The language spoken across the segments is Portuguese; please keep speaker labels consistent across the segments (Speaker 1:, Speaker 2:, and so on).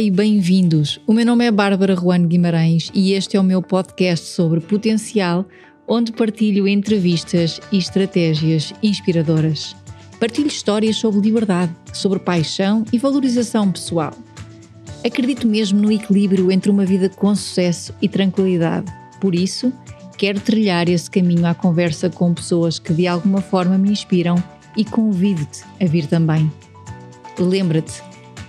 Speaker 1: E bem-vindos. O meu nome é Bárbara Juan Guimarães e este é o meu podcast sobre potencial, onde partilho entrevistas e estratégias inspiradoras. Partilho histórias sobre liberdade, sobre paixão e valorização pessoal. Acredito mesmo no equilíbrio entre uma vida com sucesso e tranquilidade. Por isso, quero trilhar esse caminho à conversa com pessoas que de alguma forma me inspiram e convido-te a vir também. Lembra-te,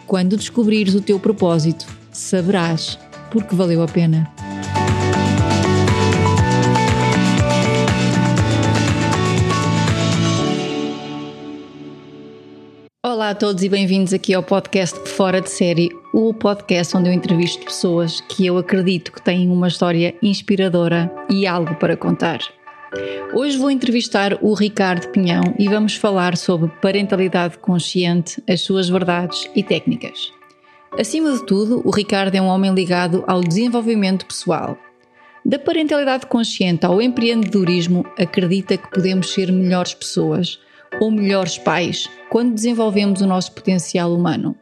Speaker 1: quando descobrires o teu propósito, saberás porque valeu a pena. Olá a todos e bem-vindos aqui ao podcast Fora de Série, o podcast onde eu entrevisto pessoas que eu acredito que têm uma história inspiradora e algo para contar. Hoje vou entrevistar o Ricardo Pinhão e vamos falar sobre parentalidade consciente, as suas verdades e técnicas. Acima de tudo, o Ricardo é um homem ligado ao desenvolvimento pessoal. Da parentalidade consciente ao empreendedorismo, acredita que podemos ser melhores pessoas ou melhores pais quando desenvolvemos o nosso potencial humano.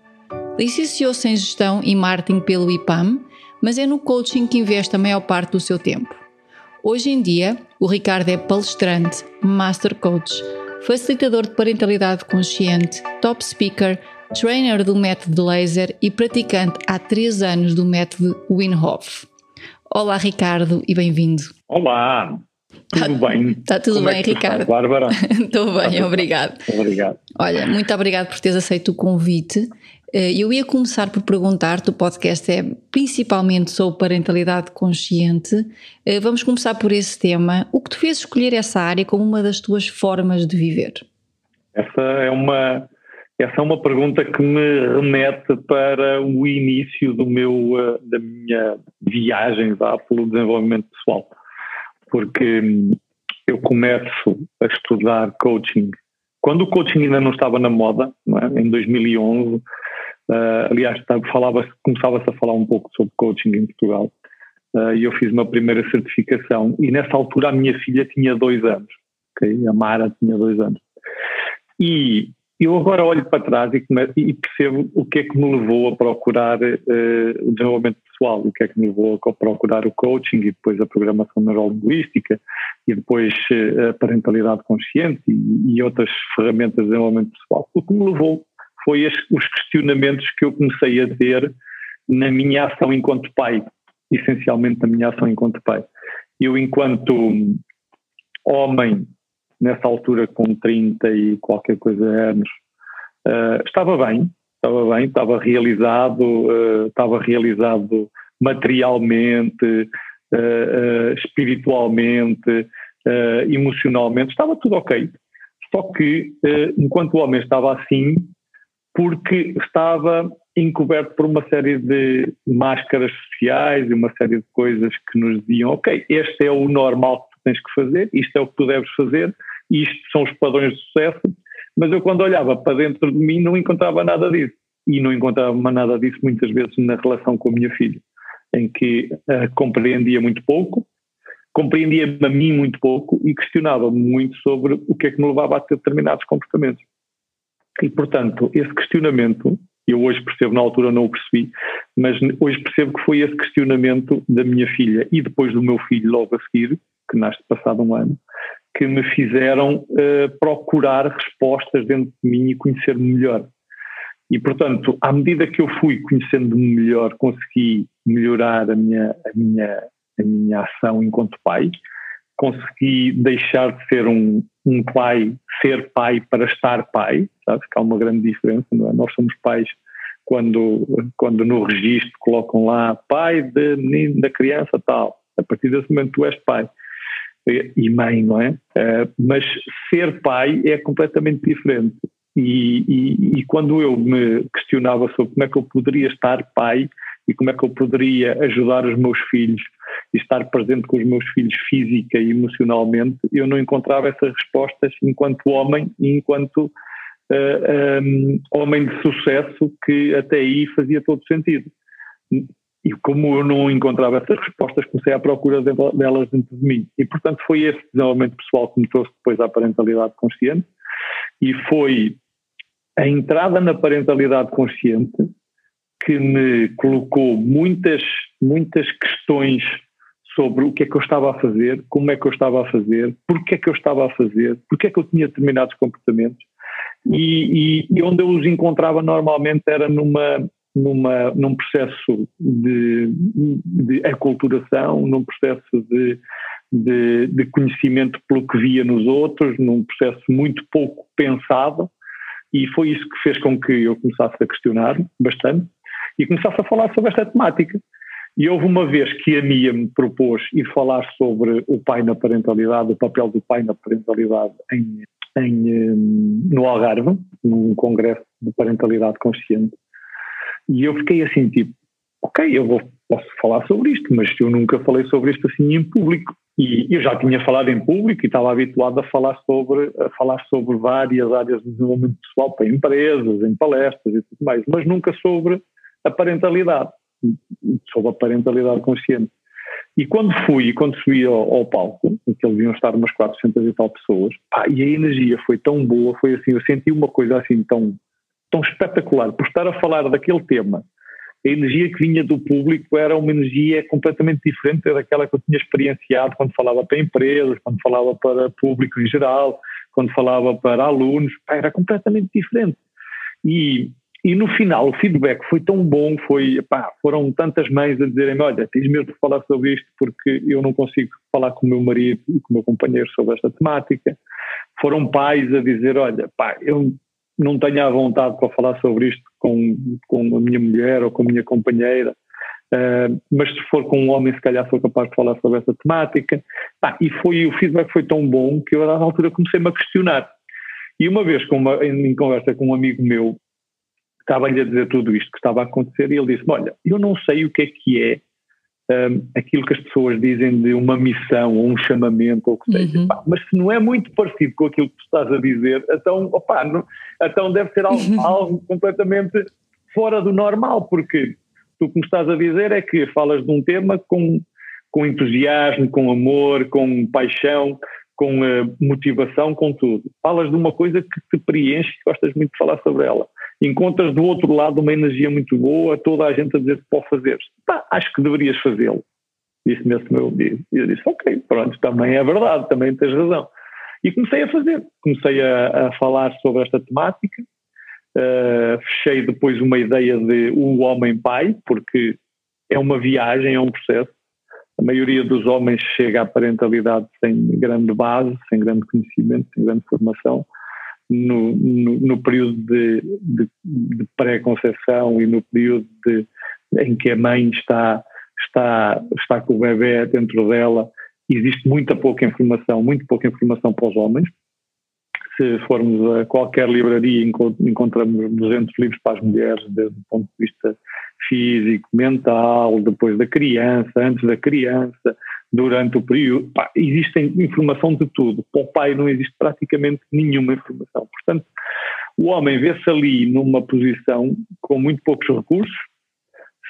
Speaker 1: Licenciou-se em Gestão e Marketing pelo IPAM, mas é no coaching que investe a maior parte do seu tempo. Hoje em dia, o Ricardo é palestrante, master coach, facilitador de parentalidade consciente, top speaker, trainer do método laser e praticante há três anos do método Winhoff. Olá, Ricardo, e bem-vindo.
Speaker 2: Olá, tudo tá, bem?
Speaker 1: Está tudo Como é bem, é Ricardo?
Speaker 2: Estás, Bárbara?
Speaker 1: Estou bem, obrigado.
Speaker 2: Obrigado.
Speaker 1: Olha, muito obrigado por teres aceito o convite. Eh, eu ia começar por perguntar-te, o podcast é principalmente sobre parentalidade consciente. Eh, vamos começar por esse tema. O que te fez escolher essa área como uma das tuas formas de viver?
Speaker 2: Essa é uma, essa é uma pergunta que me remete para o início do meu, eh, da minha viagem vá, pelo desenvolvimento pessoal porque hum, eu começo a estudar coaching quando o coaching ainda não estava na moda, é? em 2011. Uh, aliás, falava começava-se a falar um pouco sobre coaching em Portugal. Uh, e eu fiz uma primeira certificação. E nessa altura a minha filha tinha dois anos. Okay? A Mara tinha dois anos. E eu agora olho para trás e, e, percebo o que é que me levou a procurar uh, o desenvolvimento pessoal, o que é que me levou a procurar o coaching e depois a programação neurolinguística e depois a parentalidade consciente e, e, outras ferramentas de desenvolvimento pessoal. O que me levou foi as, os questionamentos que eu comecei a ter na minha ação enquanto pai, essencialmente na minha ação enquanto pai. Eu, enquanto homem, nessa altura com 30 e qualquer coisa anos, uh, estava bem, estava bem, estava realizado, uh, estava realizado materialmente, uh, espiritualmente, emocionalmente, estava tudo ok. Só que, enquanto o homem estava assim, porque estava encoberto por uma série de máscaras sociais e uma série de coisas que nos diziam, ok, este é o normal que tens que fazer, isto é o que tu deves fazer, isto são os padrões de sucesso, mas eu quando olhava para dentro de mim não encontrava nada disso. E não encontrava nada disso muitas vezes na relação com a minha filha, em que uh, compreendia muito pouco, compreendia-me a mim muito pouco e questionava muito sobre o que é que me levava a ter determinados comportamentos. E, portanto, esse questionamento, eu hoje percebo, na altura não o percebi, mas hoje percebo que foi esse questionamento da minha filha e depois do meu filho logo a seguir, que nasce passado um ano, que me fizeram uh, procurar respostas dentro de mim e conhecer-me melhor. E, portanto, à medida que eu fui conhecendo-me melhor, consegui melhorar a minha, a, minha, a minha ação enquanto pai, consegui deixar de ser um, um pai, ser pai para estar pai, sabes que há uma grande diferença, não é? Nós somos pais quando, quando no registro colocam lá pai de menino, da criança tal, a partir desse momento tu és pai e mãe, não é? Uh, mas ser pai é completamente diferente. E, e, e, quando eu me questionava sobre como é que eu poderia estar pai e como é que eu poderia ajudar os meus filhos e estar presente com os meus filhos física e emocionalmente, eu não encontrava essas respostas enquanto homem e enquanto uh, eh, um, ehm, homem de sucesso que até aí fazia todo sentido. E como eu não encontrava essas respostas, comecei à procura delas dentro de mim. E, portanto, foi esse desenvolvimento pessoal que me trouxe depois à parentalidade consciente. E foi a entrada na parentalidade consciente que me colocou muitas, muitas questões sobre o que é que eu estava a fazer, como é que eu estava a fazer, porque é que eu estava a fazer, porque é que eu tinha determinados comportamentos. E, e, e onde eu os encontrava normalmente era numa, numa, num processo de, de aculturação, num processo de, de, de, conhecimento pelo que via nos outros, num processo muito pouco pensado, e foi isso que fez com que eu começasse a questionar bastante e começasse a falar sobre esta temática. E houve uma vez que a Mia me propôs ir falar sobre o pai na parentalidade, o papel do pai na parentalidade em, em, no Algarve, num congresso de parentalidade consciente. E eu fiquei assim, tipo, ok, eu vou, posso falar sobre isto, mas eu nunca falei sobre isto assim em público. E eu já tinha falado em público e estava habituado a falar sobre, a falar sobre várias áreas de desenvolvimento pessoal para empresas, em palestras e tudo mais, mas nunca sobre a parentalidade sobre a parentalidade consciente. E quando fui, quando subi ao, ao palco, em que iam estar umas 400 e tal pessoas, pá, e a energia foi tão boa, foi assim, eu senti uma coisa assim tão, tão espetacular, por estar a falar daquele tema, a energia que vinha do público era uma energia completamente diferente daquela que eu tinha experienciado quando falava para empresas, quando falava para público em geral, quando falava para alunos, era completamente diferente. E e no final o feedback foi tão bom, foi, pá, foram tantas mães a dizerem olha, tens mesmo de falar sobre isto porque eu não consigo falar com o meu marido e com o meu companheiro sobre esta temática. Foram pais a dizer, olha, pá, eu não tenho a vontade para falar sobre isto com, com a minha mulher ou com a minha companheira, uh, mas se for com um homem se calhar sou capaz de falar sobre essa temática. E foi, o feedback foi tão bom que eu a altura comecei-me a questionar. E uma vez, com uma, em conversa com um amigo meu, estava-lhe a dizer tudo isto que estava a acontecer e ele disse olha, eu não sei o que é que é um, aquilo que as pessoas dizem de uma missão ou um chamamento ou o que seja, uhum. mas se não é muito parecido com aquilo que tu estás a dizer, então, opa, não, então deve ser algo, uhum. algo completamente fora do normal, porque tu o que me estás a dizer é que falas de um tema com, com entusiasmo, com amor, com paixão, com uh, motivação, com tudo. Falas de uma coisa que te preenche e gostas muito de falar sobre ela encontras do outro lado uma energia muito boa, toda a gente a dizer que pode fazer. Pá, acho que deverias fazê-lo. Disse-me esse meu amigo. E eu disse, ok, pronto, também é verdade, também tens razão. E comecei a fazer, comecei a, a falar sobre esta temática, uh, fechei depois uma ideia de o homem pai, porque é uma viagem, é um processo. A maioria dos homens chega à parentalidade sem grande base, sem grande conhecimento, sem grande formação no, no, no período de, de, de pré-conceição e no período de, em que a mãe está, está, está com o bebê dentro dela, existe muita pouca informação, muito pouca informação para os homens. Se formos a qualquer livraria, encontramos 200 livros para as mulheres, desde o ponto de vista físico, mental, depois da criança, antes da criança, durante o período. Pá, existe informação de tudo. Para o pai não existe praticamente nenhuma informação. Portanto, o homem vê-se ali numa posição com muito poucos recursos.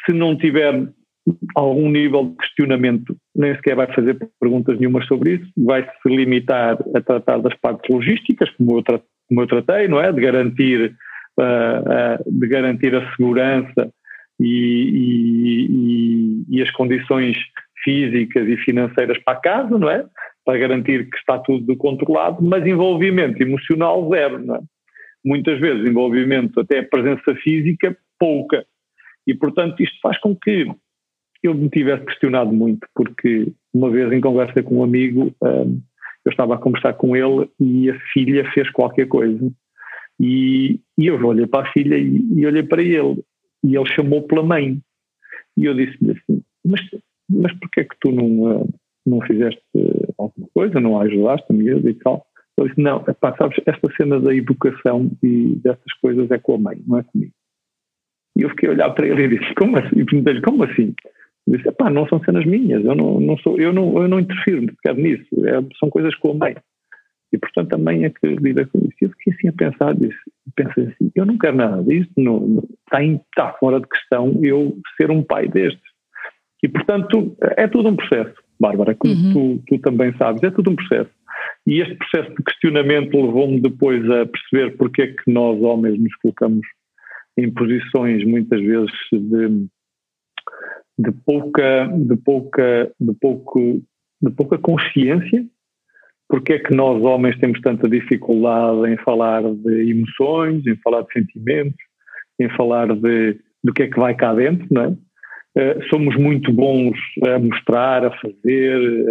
Speaker 2: Se não tiver algum nível de questionamento, nem sequer vai fazer perguntas nenhumas sobre isso, vai se limitar a tratar das partes logísticas, como eu, tra como eu tratei, não é? De garantir, uh, uh, de garantir a segurança e, e, e as condições físicas e financeiras para a casa, não é? Para garantir que está tudo controlado, mas envolvimento emocional zero, não é? Muitas vezes envolvimento, até presença física, pouca. E, portanto, isto faz com que eu me tivesse questionado muito, porque uma vez em conversa com um amigo, um, eu estava a conversar com ele e a filha fez qualquer coisa. E, e eu olhei para a filha e, e olhei para ele. E ele chamou pela mãe. E eu disse-lhe assim: Mas mas porquê é que tu não, eh, não fizeste alguma coisa, não a ajudaste a miúda e tal? Eu disse, não, epá, sabes, esta cena da educação e dessas coisas é com a mãe, não é comigo. E eu fiquei a olhar para ele e disse, como assim? E perguntei-lhe, como assim? Eu disse, epá, não são cenas minhas, eu não, não sou, eu não, eu não interfiro sequer nisso, é, são coisas com a mãe. E portanto a mãe é que lida com isso. E eu fiquei assim a pensar, disse, pensei assim, eu não quero nada disso, não, está, está fora de questão eu ser um pai destes. E, portanto, é tudo um processo, Bárbara, como uhum. tu, tu, também sabes, é tudo um processo. E este processo de questionamento levou-me depois a perceber porque é que nós, homens, nos colocamos em posições muitas vezes de, de pouca, de pouca, de pouco, de pouca consciência. Porque é que nós homens temos tanta dificuldade em falar de emoções, em falar de sentimentos, em falar de do que é que vai cá dentro, não é? Uh, somos muito bons a mostrar, a fazer,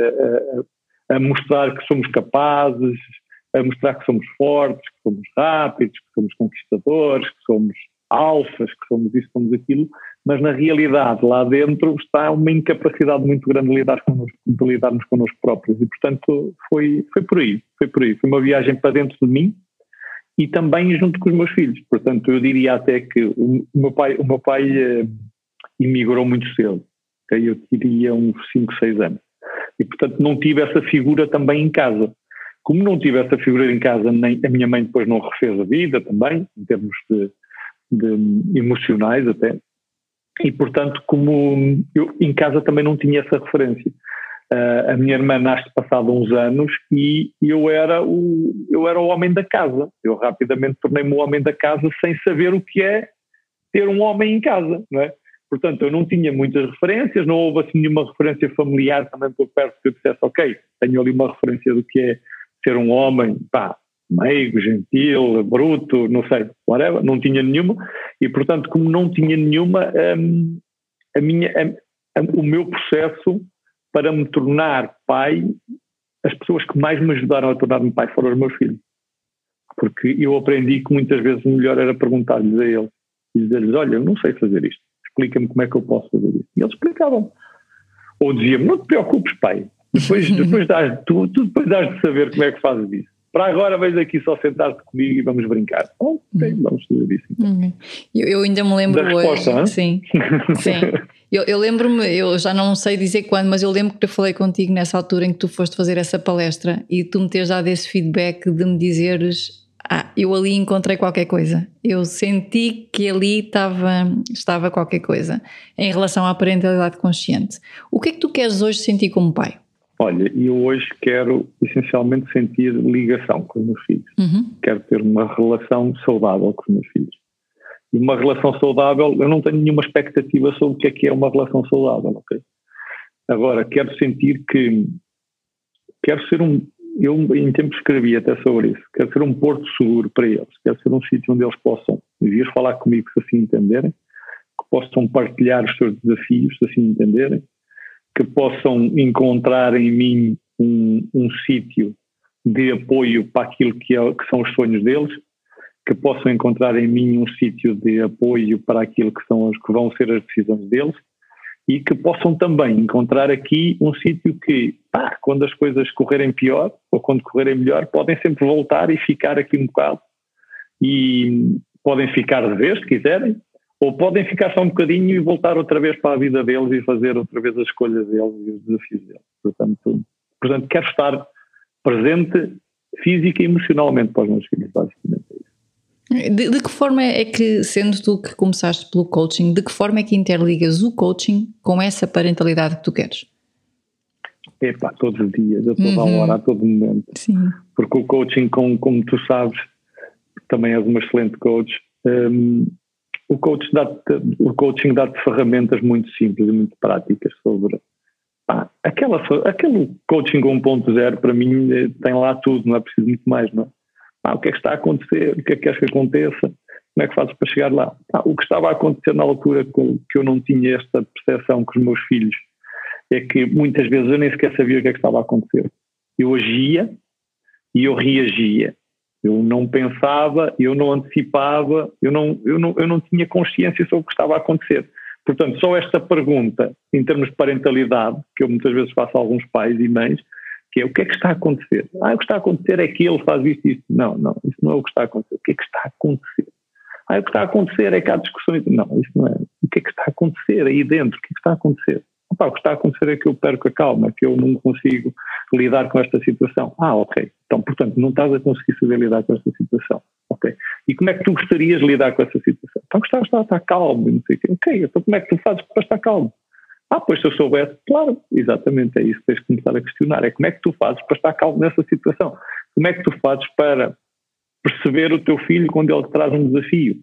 Speaker 2: a, a, a, mostrar que somos capazes, a mostrar que somos fortes, que somos rápidos, que somos conquistadores, que somos alfas, que somos isso, somos aquilo, mas na realidade lá dentro está uma incapacidade muito grande de, lidar connosco, de lidarmos connosco próprios. E portanto foi, foi por aí, foi por aí, foi uma viagem para dentro de mim e também junto com os meus filhos, portanto eu diria até que o, meu pai, o meu pai eh, imigrou muito cedo, okay? eu diria uns 5, 6 anos e portanto não tive essa figura também em casa como não tive essa figura em casa, nem a minha mãe depois não refez a vida também, em termos de, de emocionais até, e portanto como eu em casa também não tinha essa referência. Uh, a minha irmã nasce passado uns anos e eu era o eu era o homem da casa. Eu rapidamente tornei-me o homem da casa sem saber o que é ter um homem em casa, não é? Portanto, eu não tinha muitas referências, não houve assim nenhuma referência familiar também por perto que eu dissesse, ok, tenho ali uma referência do que é ser um homem, pá, meigo, gentil, bruto, não sei, whatever, não tinha nenhuma, e portanto, como não tinha nenhuma, hum, a minha, a, a, o meu processo para me tornar pai, as pessoas que mais me ajudaram a tornar-me pai foram os meus filhos. Porque eu aprendi que muitas vezes o melhor era perguntar-lhes a eles e dizer-lhes: Olha, eu não sei fazer isto, explica-me como é que eu posso fazer isto. E eles explicavam. Ou diziam-me: Não te preocupes, pai, depois, depois, dás, tu, tu depois dás de saber como é que fazes isso. Para agora vais aqui só sentar-te comigo e vamos brincar. Oh, ok, uhum. vamos fazer isso. Então.
Speaker 1: Eu, eu, ainda me lembro
Speaker 2: da hoje. Resposta,
Speaker 1: sim, sim. Eu, eu lembro-me, eu já não sei dizer quando, mas eu lembro que eu falei contigo nessa altura em que tu foste fazer essa palestra e tu me teres dado esse feedback de me dizeres ah, eu ali encontrei qualquer coisa. Eu senti que ali estava, estava qualquer coisa em relação à parentalidade consciente. O que é que tu queres hoje sentir como pai?
Speaker 2: Olha, eu hoje quero essencialmente sentir ligação com os meus filhos. Uhum. Quero ter uma relação saudável com os meus filhos. E uma relação saudável, eu não tenho nenhuma expectativa sobre o que é que é uma relação saudável, ok? Agora, quero sentir que. Quero ser um. Eu, em tempo, escrevi até sobre isso. Quero ser um porto seguro para eles. Quero ser um sítio onde eles possam vir falar comigo, se assim entenderem, que possam partilhar os seus desafios, se assim entenderem que possam encontrar em mim um, um sítio de apoio para aquilo que, é, que, são os sonhos deles, que possam encontrar em mim um sítio de apoio para aquilo que, são que vão ser as decisões deles e que possam também encontrar aqui um sítio que, pá, quando as coisas correrem pior ou quando correrem melhor, podem sempre voltar e ficar aqui um bocado e podem ficar de vez, se quiserem, ou podem ficar só um bocadinho e voltar outra vez para a vida deles e fazer outra vez as escolhas deles e os desafios deles. Portanto, portanto quero estar presente física e emocionalmente para os meus filhos, basicamente.
Speaker 1: De, de, que forma é que, sendo tu que começaste pelo coaching, de que forma é que interligas o coaching com essa parentalidade que tu queres?
Speaker 2: É pá, todos os dias, a toda uhum. hora, a todo momento. Sim. Porque o coaching, como, como tu sabes, também és uma excelente coach, um, o, coach dá o coaching dá-te ferramentas muito simples e muito práticas sobre. Ah, aquela, aquele coaching 1.0 para mim eh, tem lá tudo, não é preciso muito mais, não é? Ah, o que é que está a acontecer? O que é que queres que aconteça? Como é que fazes para chegar lá? Ah, o que estava a acontecer na altura que eu não tinha esta percepção com os meus filhos é que muitas vezes eu nem sequer sabia o que é que estava a acontecer. Eu agia e eu reagia. Eu não pensava, eu não antecipava, eu não, eu não, eu não tinha consciência sobre o que estava a acontecer. Portanto, só esta pergunta, em termos de parentalidade, que eu muitas vezes faço a alguns pais e mães, que é o que é que está a acontecer? Ah, o que está a acontecer é que ele faz isto e isto. Não, não, isso não é o que está a acontecer. O que é que está a acontecer? Ah, o que está a acontecer é que há discussões. Não, isso não é. O que é que está a acontecer aí dentro? O que é que está a acontecer? Opa, o que está a acontecer é que eu perco a calma, que eu não consigo lidar com esta situação. Ah, ok. Então, portanto, não estás a conseguir saber lidar com esta situação. Ok. E como é que tu gostarias de lidar com essa situação? Então, gostava de estar, calmo, não sei o quê. Ok, então como é que tu fazes para estar calmo? Ah, pois se eu soubesse, claro, exatamente é isso que tens que começar a questionar. É como é que tu fazes para estar calmo nessa situação? Como é que tu fazes para perceber o teu filho quando ele te traz um desafio?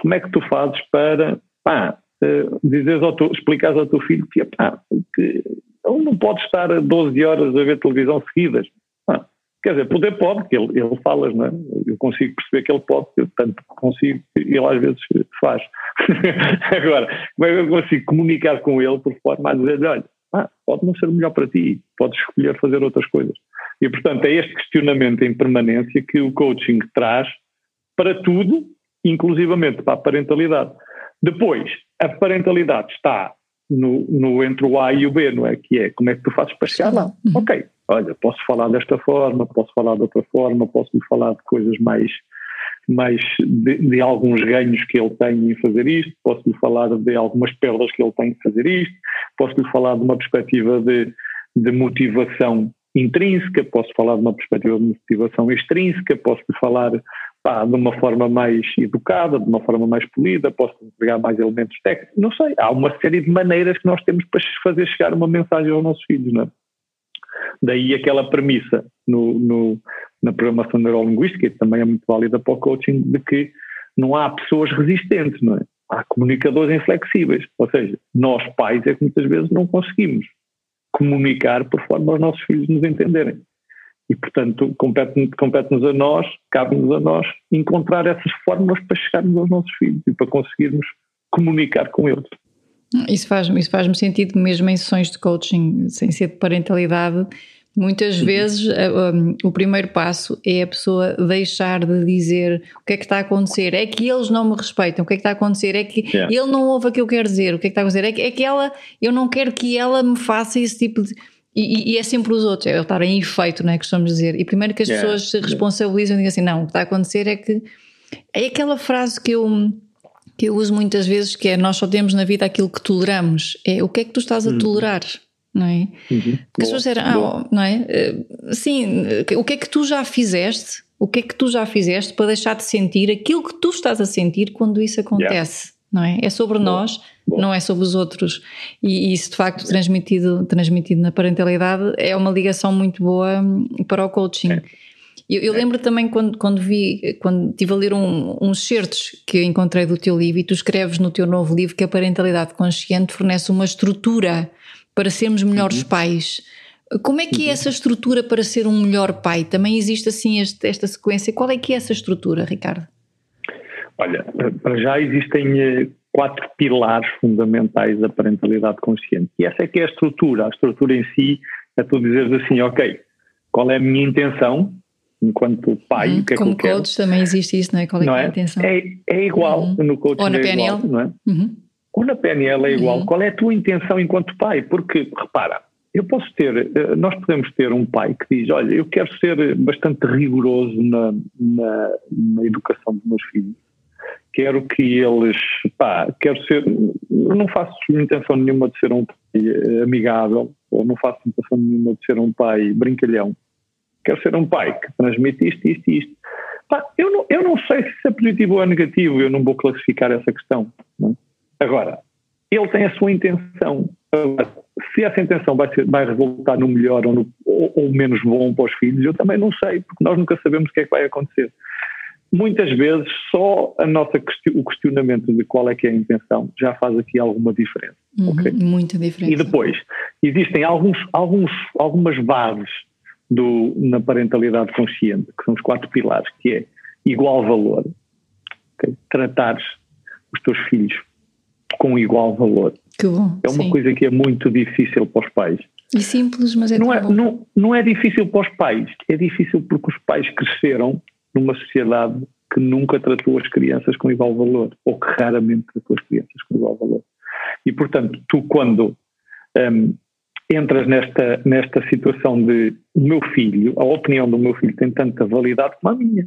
Speaker 2: como é que tu fazes para, pá, uh, dizeres ao teu, explicares ao teu filho que, pá, que ele não pode estar 12 horas a ver televisão seguidas. Pá, quer dizer, poder pode, porque ele, ele fala, não é? Eu consigo perceber que ele pode, eu tanto consigo, ele às vezes faz. Agora, como é que eu consigo comunicar com ele por forma a dizer olha, ah, pode não ser o melhor para ti, podes escolher fazer outras coisas. E, portanto, é este questionamento em permanência que o coaching traz para tudo, inclusivamente para a parentalidade. Depois, a parentalidade está no, no, entre o A e o B, não é? Que é como é que tu fazes para chegar lá? Uhum. Ok, olha, posso falar desta forma, posso falar de outra forma, posso lhe falar de coisas mais, mais de, de, alguns ganhos que ele tem em fazer isto, posso lhe falar de algumas perdas que ele tem em fazer isto, posso lhe falar de uma perspectiva de, de motivação intrínseca, posso falar de uma perspectiva de motivação extrínseca, posso lhe falar pá, de uma forma mais educada, de uma forma mais polida, posso entregar mais elementos técnicos, não sei, há uma série de maneiras que nós temos para fazer chegar uma mensagem aos nossos filhos, não é? Daí aquela premissa no, no, na programação neurolinguística, que também é muito válida para o coaching, de que não há pessoas resistentes, não é? Há comunicadores inflexíveis, ou seja, nós pais é que muitas vezes não conseguimos comunicar por forma aos nossos filhos nos entenderem. E, portanto, compete-nos compete a nós, cabe-nos a nós, encontrar essas fórmulas para chegarmos aos nossos filhos e para conseguirmos comunicar com eles.
Speaker 1: Isso faz-me isso faz sentido, mesmo em sessões de coaching, sem ser de parentalidade, Muitas uhum. vezes um, o primeiro passo é a pessoa deixar de dizer o que é que está a acontecer, é que eles não me respeitam, o que é que está a acontecer, é que yeah. ele não ouve o que eu quero dizer, o que é que está a acontecer, é que, é que ela, eu não quero que ela me faça esse tipo de. E, e, é sempre os outros, é eu estar em efeito, não é? Costumamos dizer. E primeiro que as yeah. pessoas se responsabilizam e dizem assim: não, o que está a acontecer é que. É aquela frase que eu, que eu uso muitas vezes que é: nós só temos na vida aquilo que toleramos. É o que é que tu estás a uhum. tolerar? Não é? Uhum. Porque as pessoas disseram, ah, não é? Eh, sim, o que é que tu já fizeste? O que é que tu já fizeste para deixar de sentir aquilo que tu estás a sentir quando isso acontece? Yeah não é? É sobre nós, não é sobre os outros. E, isso, de facto, transmitido, transmitido na parentalidade é uma ligação muito boa hum, para o coaching. É. Eu, eu, lembro também quando, quando vi, quando estive a ler um, uns certos que eu encontrei do teu livro e tu escreves no teu novo livro que a parentalidade consciente fornece uma estrutura para sermos melhores uhum. pais. Como é que é uhum. essa estrutura para ser um melhor pai? Também existe assim este, esta sequência. Qual é que é essa estrutura, Ricardo?
Speaker 2: Olha, para já existem eh, quatro pilares fundamentais da parentalidade consciente. E essa é que é a estrutura. A estrutura em si é tu dizeres assim, ok, qual é a minha intenção enquanto pai? Uhum,
Speaker 1: o que é como que eu coach quero? também existe isso, não é? Qual é, não é? a intenção?
Speaker 2: É, é igual uhum. no coaching.
Speaker 1: Ou na
Speaker 2: é
Speaker 1: PNL.
Speaker 2: Igual, não é? Uhum. Ou na PNL é igual. Uhum. Qual é a tua intenção enquanto pai? Porque, repara, eu posso ter, eh, nós podemos ter um pai que diz, olha, eu quero ser bastante rigoroso na, na, na educação dos meus filhos quero que eles, pá, quero ser, não faço intenção nenhuma de ser um pai eh, amigável, ou não faço intenção nenhuma de ser um pai brincalhão. Quero ser um pai que transmite isto, isto e isto. Pá, eu, não, eu não sei se é positivo ou é negativo, eu não vou classificar essa questão. É? Agora, ele tem a sua intenção. se essa intenção vai, ser, vai resultar no melhor ou, no, ou, ou menos bom para os filhos, eu também não sei, porque nós nunca sabemos o que é que vai acontecer muitas vezes só a nossa o questionamento de qual é que é a intenção já faz aqui alguma diferença.
Speaker 1: Uhum, okay? Muita diferença.
Speaker 2: E depois, existem alguns, alguns, algumas bases do, na parentalidade consciente, que são os quatro pilares, que é igual valor, okay? tratares os teus filhos com igual valor.
Speaker 1: Que bom,
Speaker 2: é uma
Speaker 1: sim.
Speaker 2: coisa que é muito difícil para os pais.
Speaker 1: E simples, mas é
Speaker 2: não
Speaker 1: é,
Speaker 2: não, não é difícil para os pais, é difícil porque os pais cresceram numa sociedade que nunca tratou as crianças com igual valor, ou que raramente tratou as crianças com igual valor. E, portanto, tu quando um, entras nesta, nesta situação de o meu filho, a opinião do meu filho tem tanta validade como a minha.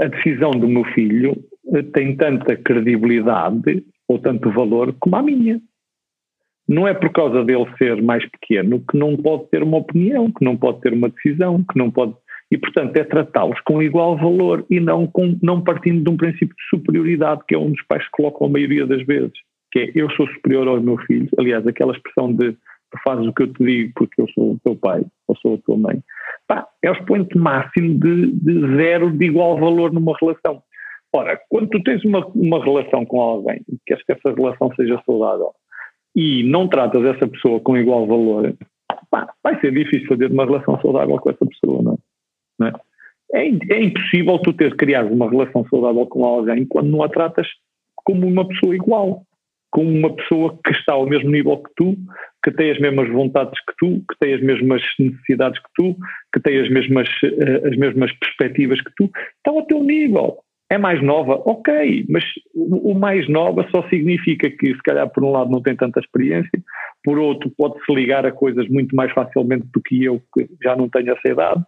Speaker 2: A decisão do meu filho eh, tem tanta credibilidade ou tanto valor como a minha. Não é por causa dele ser mais pequeno que não pode ter uma opinião, que não pode ter uma decisão, que não pode e, portanto, é tratá-los com igual valor e não, com, não partindo de um princípio de superioridade, que é um dos pais colocam a maioria das vezes, que é eu sou superior ao meu filho. Aliás, aquela expressão de tu fazes o que eu te digo porque eu sou o teu pai ou sou a tua mãe. Pá, é o expoente máximo de, de zero de igual valor numa relação. Ora, quando tu tens uma, uma relação com alguém e queres que essa relação seja saudável e não tratas essa pessoa com igual valor, pá, vai ser difícil fazer uma relação saudável com essa pessoa, não é? Não é? É, é, impossível tu ter criado uma relação saudável com alguém quando não a tratas como uma pessoa igual, como uma pessoa que está ao mesmo nível que tu, que tem as mesmas vontades que tu, que tem as mesmas necessidades que tu, que tem as mesmas, uh, as mesmas perspectivas que tu, está ao teu nível. É mais nova? Ok, mas o, o mais nova só significa que, se calhar, por um lado não tem tanta experiência, por outro, pode-se ligar a coisas muito mais facilmente do que eu, que já não tenho essa idade,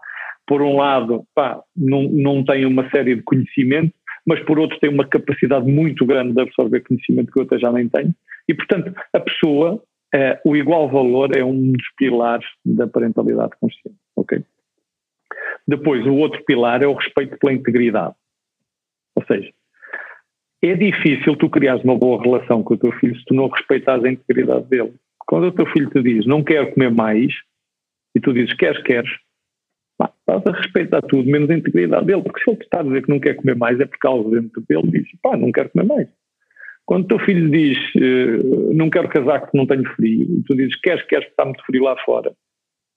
Speaker 2: por um lado, pá, não, não tem uma série de conhecimento, mas por outro tem uma capacidade muito grande de absorver conhecimento que eu até já nem tenho. E, portanto, a pessoa, eh, o igual valor é um dos pilares da parentalidade consciente, ok? Depois, o outro pilar é o respeito pela integridade. Ou seja, é difícil tu criares uma boa relação com o teu filho se tu não respeitares a integridade dele. Quando o teu filho te diz não quero comer mais, e tu dizes queres, queres, estás a respeitar tudo, menos a integridade dele, porque se ele está a dizer que não quer comer mais é porque algo dentro dele diz, pá, não quero comer mais. Quando o teu filho diz, uh, não quero casar porque não tenho frio, e tu dizes, queres, queres está muito frio lá fora,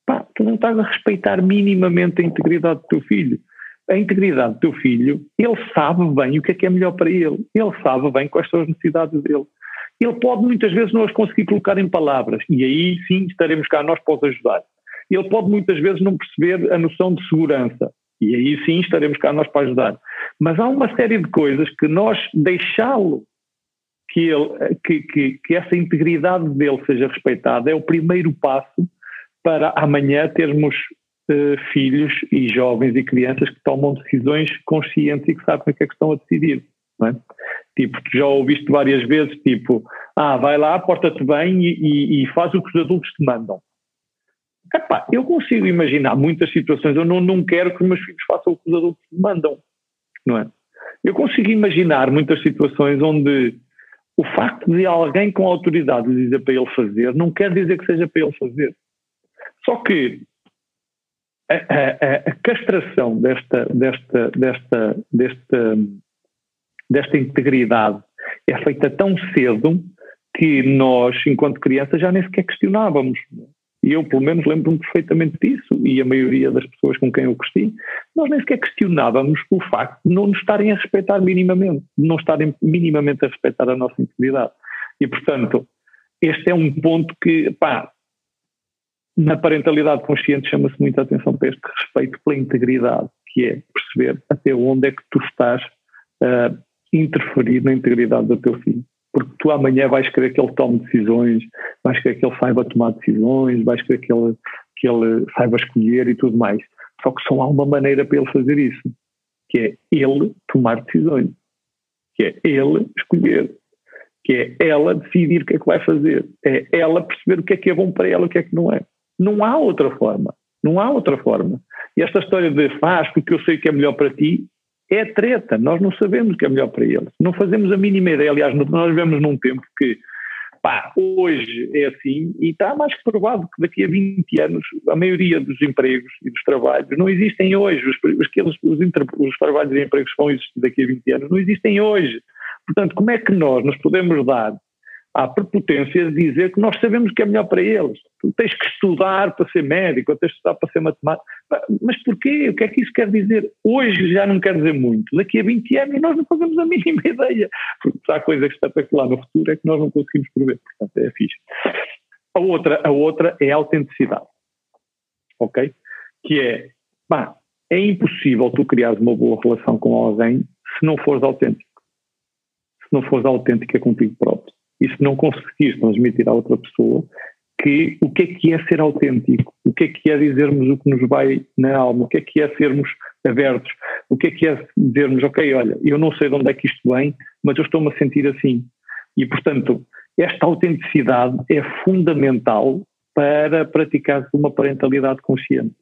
Speaker 2: pá, tu não estás a respeitar minimamente a integridade do teu filho. A integridade do teu filho, ele sabe bem o que é que é melhor para ele, ele sabe bem quais são as necessidades dele. Ele pode muitas vezes não as conseguir colocar em palavras, e aí sim estaremos cá nós para os ajudar ele pode muitas vezes não perceber a noção de segurança. E aí sim estaremos cá nós para ajudar. Mas há uma série de coisas que nós deixá-lo que, ele, que, que, que essa integridade dele seja respeitada é o primeiro passo para amanhã termos uh, filhos e jovens e crianças que tomam decisões conscientes e que sabem o que é que estão a decidir. É? Tipo, tu já ouviste várias vezes, tipo, ah, vai lá, porta-te bem e, e, e faz o que os adultos te mandam. Epá, eu consigo imaginar muitas situações, eu não, não quero que os meus filhos façam o que os adultos mandam, não é? Eu consigo imaginar muitas situações onde o facto de alguém com autoridade dizer para ele fazer não quer dizer que seja para ele fazer. Só que a, a, a castração desta, desta, desta, desta, desta integridade é feita tão cedo que nós, enquanto crianças, já nem sequer questionávamos. E eu, pelo menos, lembro-me perfeitamente disso, e a maioria das pessoas com quem eu cresci, nós nem sequer questionávamos o facto de não nos estarem a respeitar minimamente, de não estarem minimamente a respeitar a nossa integridade. E, portanto, este é um ponto que, pá, na parentalidade consciente chama-se muita atenção para este respeito pela integridade, que é perceber até onde é que tu estás a uh, interferir na integridade do teu filho porque tu amanhã vais querer que ele tome decisões, vais querer que ele saiba tomar decisões, vais querer que ele, que ele saiba escolher e tudo mais. Só que só há uma maneira para ele fazer isso, que é ele tomar decisões, que é ele escolher, que é ela decidir o que é que vai fazer, é ela perceber o que é que é bom para ela e o que é que não é. Não há outra forma, não há outra forma. E esta história de faz porque eu sei que é melhor para ti, é treta, nós não sabemos o que é melhor para eles, não fazemos a mínima ideia, aliás, nós vivemos num tempo que, pá, hoje é assim e está mais que provado que daqui a 20 anos a maioria dos empregos e dos trabalhos não existem hoje, os, os, os trabalhos e empregos que vão existir daqui a 20 anos não existem hoje, portanto, como é que nós nos podemos dar à prepotência de dizer que nós sabemos o que é melhor para eles. Tu tens que estudar para ser médico, ou tens que estudar para ser matemático. Mas porquê? O que é que isso quer dizer? Hoje já não quer dizer muito. Daqui a 20 anos nós não fazemos a mínima ideia. Porque se há coisa espetacular no futuro é que nós não conseguimos prever. Portanto, é fixe. A outra, a outra é a autenticidade. Ok? Que é, pá, é impossível tu criares uma boa relação com alguém se não fores autêntico. Se não fores autêntica contigo próprio e se não conseguires transmitir à outra pessoa que o que é que é ser autêntico, o que é que é dizermos o que nos vai na alma, o que é que é sermos abertos, o que é que é dizermos, ok, olha, eu não sei de onde é que isto vem, mas eu estou-me a sentir assim. E, portanto, esta autenticidade é fundamental para praticar uma parentalidade consciente,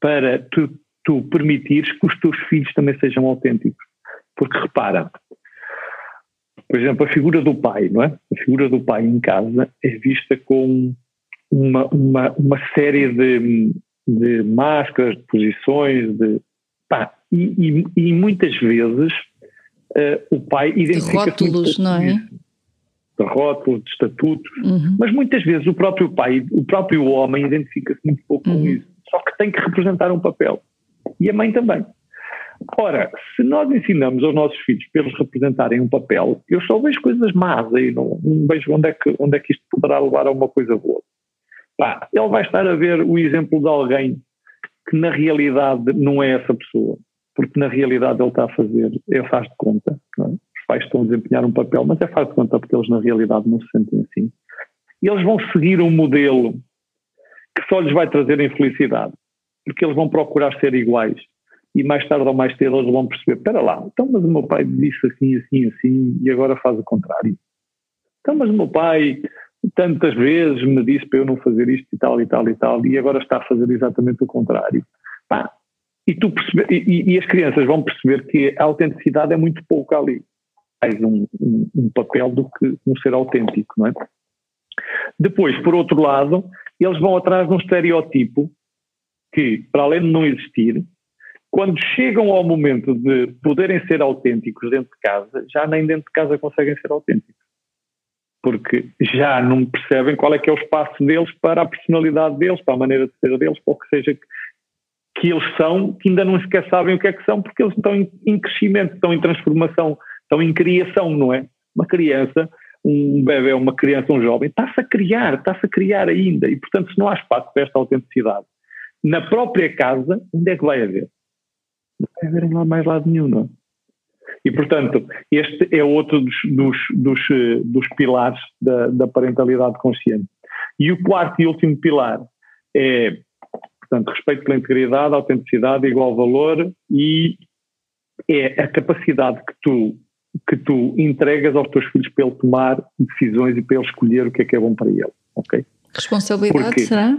Speaker 2: para tu, tu permitires que os teus filhos também sejam autênticos. Porque repara, por exemplo, a figura do pai, não é? A figura do pai em casa é vista com uma, uma, uma série de, de máscaras, de posições, de, pá, e, e, e muitas vezes uh, o pai identifica-se.
Speaker 1: De rótulos, não é?
Speaker 2: De rótulos, de estatutos. Uhum. Mas muitas vezes o próprio pai, o próprio homem identifica-se muito pouco uhum. com isso. Só que tem que representar um papel. E a mãe também. Ora, se nós ensinamos aos nossos filhos para eles representarem um papel, eu só vejo coisas más aí, não, não vejo onde é, que, onde é que isto poderá levar a uma coisa boa. Pá, ele vai estar a ver o exemplo de alguém que na realidade não é essa pessoa, porque na realidade ele está a fazer, é faz de conta, é? os pais estão a desempenhar um papel, mas é faz de conta porque eles na realidade não se sentem assim. E eles vão seguir um modelo que só lhes vai trazer infelicidade, porque eles vão procurar ser iguais e mais tarde ou mais cedo eles vão perceber, espera lá, então mas o meu pai disse assim, assim, assim e agora faz o contrário. Então mas o meu pai tantas vezes me disse para eu não fazer isto e tal e tal e tal e agora está a fazer exatamente o contrário. Pá, e, tu percebe, e, e, as crianças vão perceber que a autenticidade é muito pouco ali. Mais um, um, um papel do que um ser autêntico, não é? Depois, por outro lado, eles vão atrás de um estereotipo que, para além de não existir, quando chegam ao momento de poderem ser autênticos dentro de casa, já nem dentro de casa conseguem ser autênticos. Porque já não percebem qual é que é o espaço deles para a personalidade deles, para a maneira de ser deles, para o que seja que, que eles são, que ainda não sequer sabem o que é que são, porque eles estão em, em crescimento, estão em transformação, estão em criação, não é? Uma criança, um bebê, uma criança, um jovem, está-se a criar, está-se a criar ainda, e portanto se não há espaço para esta autenticidade, na própria casa, onde é que vai haver? Vai haver lá mais lado nenhum, não é? E, portanto, este é outro dos, dos, dos, dos pilares da, da, parentalidade consciente. E o quarto e último pilar é, portanto, respeito pela integridade, autenticidade, igual valor e é a capacidade que tu, que tu entregas aos teus filhos para ele tomar decisões e para ele escolher o que é que é bom para ele, ok?
Speaker 1: Responsabilidade Porque, será?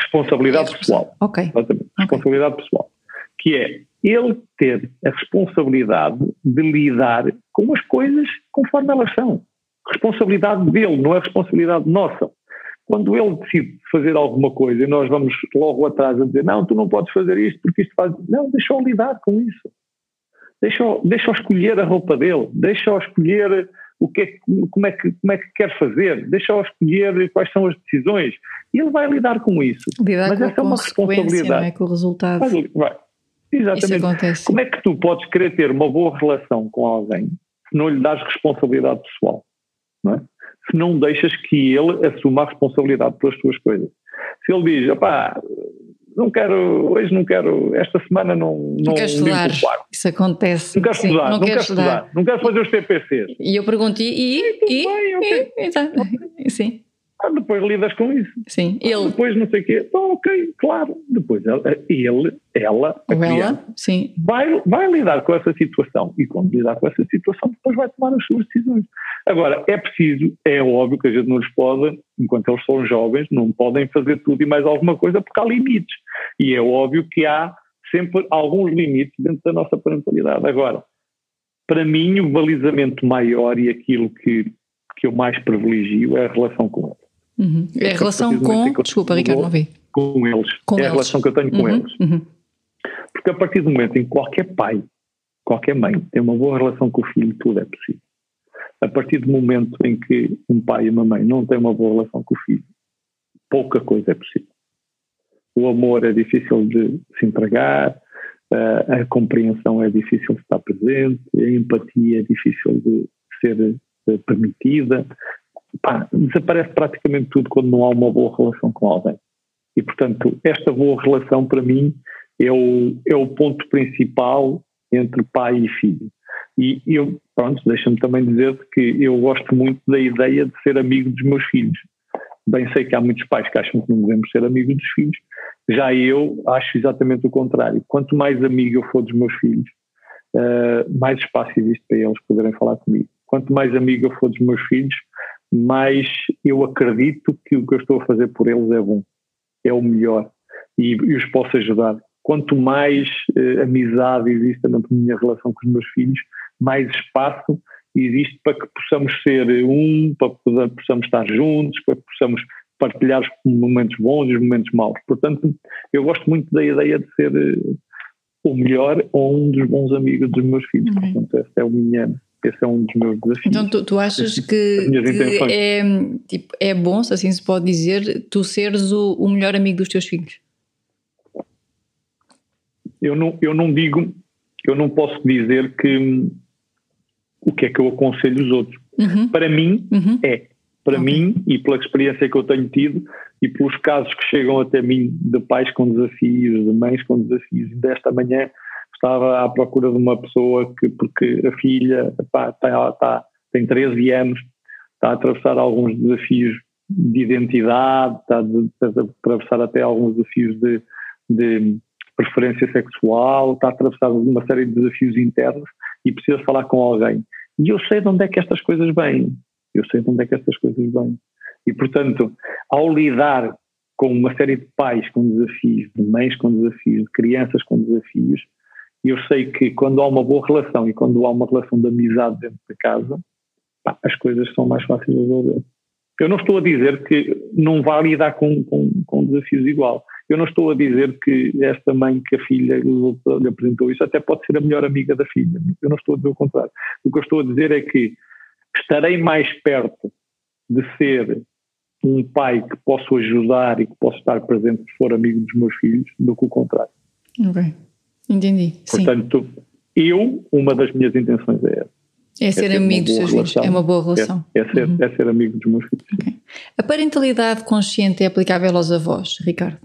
Speaker 2: Responsabilidade é pessoal.
Speaker 1: Ok.
Speaker 2: Exatamente. Responsabilidade okay. pessoal. Que é ele ter a responsabilidade de lidar com as coisas conforme elas são. Responsabilidade dele, não é responsabilidade nossa. Quando ele decide fazer alguma coisa e nós vamos logo atrás a dizer não, tu não podes fazer isto porque isto faz. Não, deixa-o lidar com isso. Deixa-o deixa escolher a roupa dele, deixa-o escolher o que é, como, é que, como é que quer fazer, deixa-o escolher quais são as decisões. E ele vai lidar com isso.
Speaker 1: Lidar Mas com essa é uma responsabilidade. Não é com o resultado.
Speaker 2: Vai, vai. Exatamente. Como é que tu podes querer ter uma boa relação com alguém se não lhe dás responsabilidade pessoal? Não é? Se não deixas que ele assuma a responsabilidade pelas tuas coisas. Se ele diz, opá, não quero, hoje não quero, esta semana não, não,
Speaker 1: não quero estudar. Isso acontece.
Speaker 2: Não quero Sim, estudar, não, não quero estudar. estudar. não quero fazer os TPCs.
Speaker 1: E eu pergunto, e? E, e,
Speaker 2: bem, okay.
Speaker 1: e, e, Sim.
Speaker 2: Ah, depois lidas com isso.
Speaker 1: Sim,
Speaker 2: ele. depois não sei o quê. Então, ok, claro. Depois ele, ela, a
Speaker 1: ela, sim.
Speaker 2: Vai, vai lidar com essa situação. E quando lidar com essa situação, depois vai tomar as suas decisões. Agora, é preciso, é óbvio que a gente não lhes pode, enquanto eles são jovens, não podem fazer tudo e mais alguma coisa porque há limites. E é óbvio que há sempre alguns limites dentro da nossa parentalidade. Agora, para mim, o balizamento maior e aquilo que, que eu mais privilegio é a relação com eles.
Speaker 1: Uhum. É a relação com. Desculpa, Ricardo, não vi.
Speaker 2: Com eles. Com é eles. a relação que eu tenho com uhum. eles. Uhum. Porque a partir do momento em que qualquer pai, qualquer mãe tem uma boa relação com o filho, tudo é possível. A partir do momento em que um pai e uma mãe não têm uma boa relação com o filho, pouca coisa é possível. O amor é difícil de se entregar, a compreensão é difícil de estar presente, a empatia é difícil de ser eh, permitida, pá, desaparece praticamente tudo quando não há uma boa relação com alguém. E, portanto, esta boa relação, para mim, é o, é o ponto principal entre pai e filho. E eu, pronto, deixa-me também dizer que eu gosto muito da ideia de ser amigo dos meus filhos. Bem sei que há muitos pais que acham que não devemos ser amigos dos filhos, já eu acho exatamente o contrário. Quanto mais amigo eu for dos meus filhos, uh, mais espaço existe para eles poderem falar comigo. Quanto mais amigo eu for dos meus filhos, mas eu acredito que o que eu estou a fazer por eles é bom, é o melhor e, e os posso ajudar. Quanto mais eh, amizade existe na minha relação com os meus filhos, mais espaço existe para que possamos ser um, para que possamos estar juntos, para que possamos partilhar os momentos bons e os momentos maus. Portanto, eu gosto muito da ideia de ser o melhor ou um dos bons amigos dos meus filhos. Uhum. Portanto, esse é, o minha, esse é um dos meus desafios.
Speaker 1: Então, tu, tu achas que, que é, tipo, é bom, se assim se pode dizer, tu seres o, o melhor amigo dos teus filhos?
Speaker 2: Eu não, eu não digo, eu não posso dizer que o que é que eu aconselho os outros. Uhum. Para mim, uhum. é. Para okay. mim, e pela experiência que eu tenho tido, e pelos casos que chegam até mim de pais com desafios, de mães com desafios, desta manhã estava à procura de uma pessoa que, porque a filha pá, tá, tá, tem 13 anos, está a atravessar alguns desafios de identidade, está a, atravessar até alguns desafios de, de preferência sexual, está a atravessar uma série de desafios internos e precisa falar com alguém. E eu sei de onde é que estas coisas vêm. Eu sei de onde é que estas coisas vêm. E, portanto, ao lidar com uma série de pais com desafios, de mães com desafios, de crianças com desafios, eu sei que quando há uma boa relação e quando há uma relação de amizade dentro da casa, pá, as coisas são mais fáceis de resolver. Eu não estou a dizer que não vá lidar com, com, com desafios igual. Eu não estou a dizer que esta mãe que a filha lhe apresentou isso até pode ser a melhor amiga da filha. Eu não estou a dizer o contrário. O que eu estou a dizer é que estarei mais perto de ser um pai que posso ajudar e que posso estar presente se for amigo dos meus filhos do que o contrário.
Speaker 1: Ok, entendi.
Speaker 2: Portanto,
Speaker 1: Sim.
Speaker 2: eu, uma das minhas intenções é essa.
Speaker 1: É ser é amigo dos seus filhos, é uma boa relação.
Speaker 2: É, é ser, uhum. é ser amigo dos meus filhos. Okay.
Speaker 1: A parentalidade consciente é aplicável aos avós, Ricardo?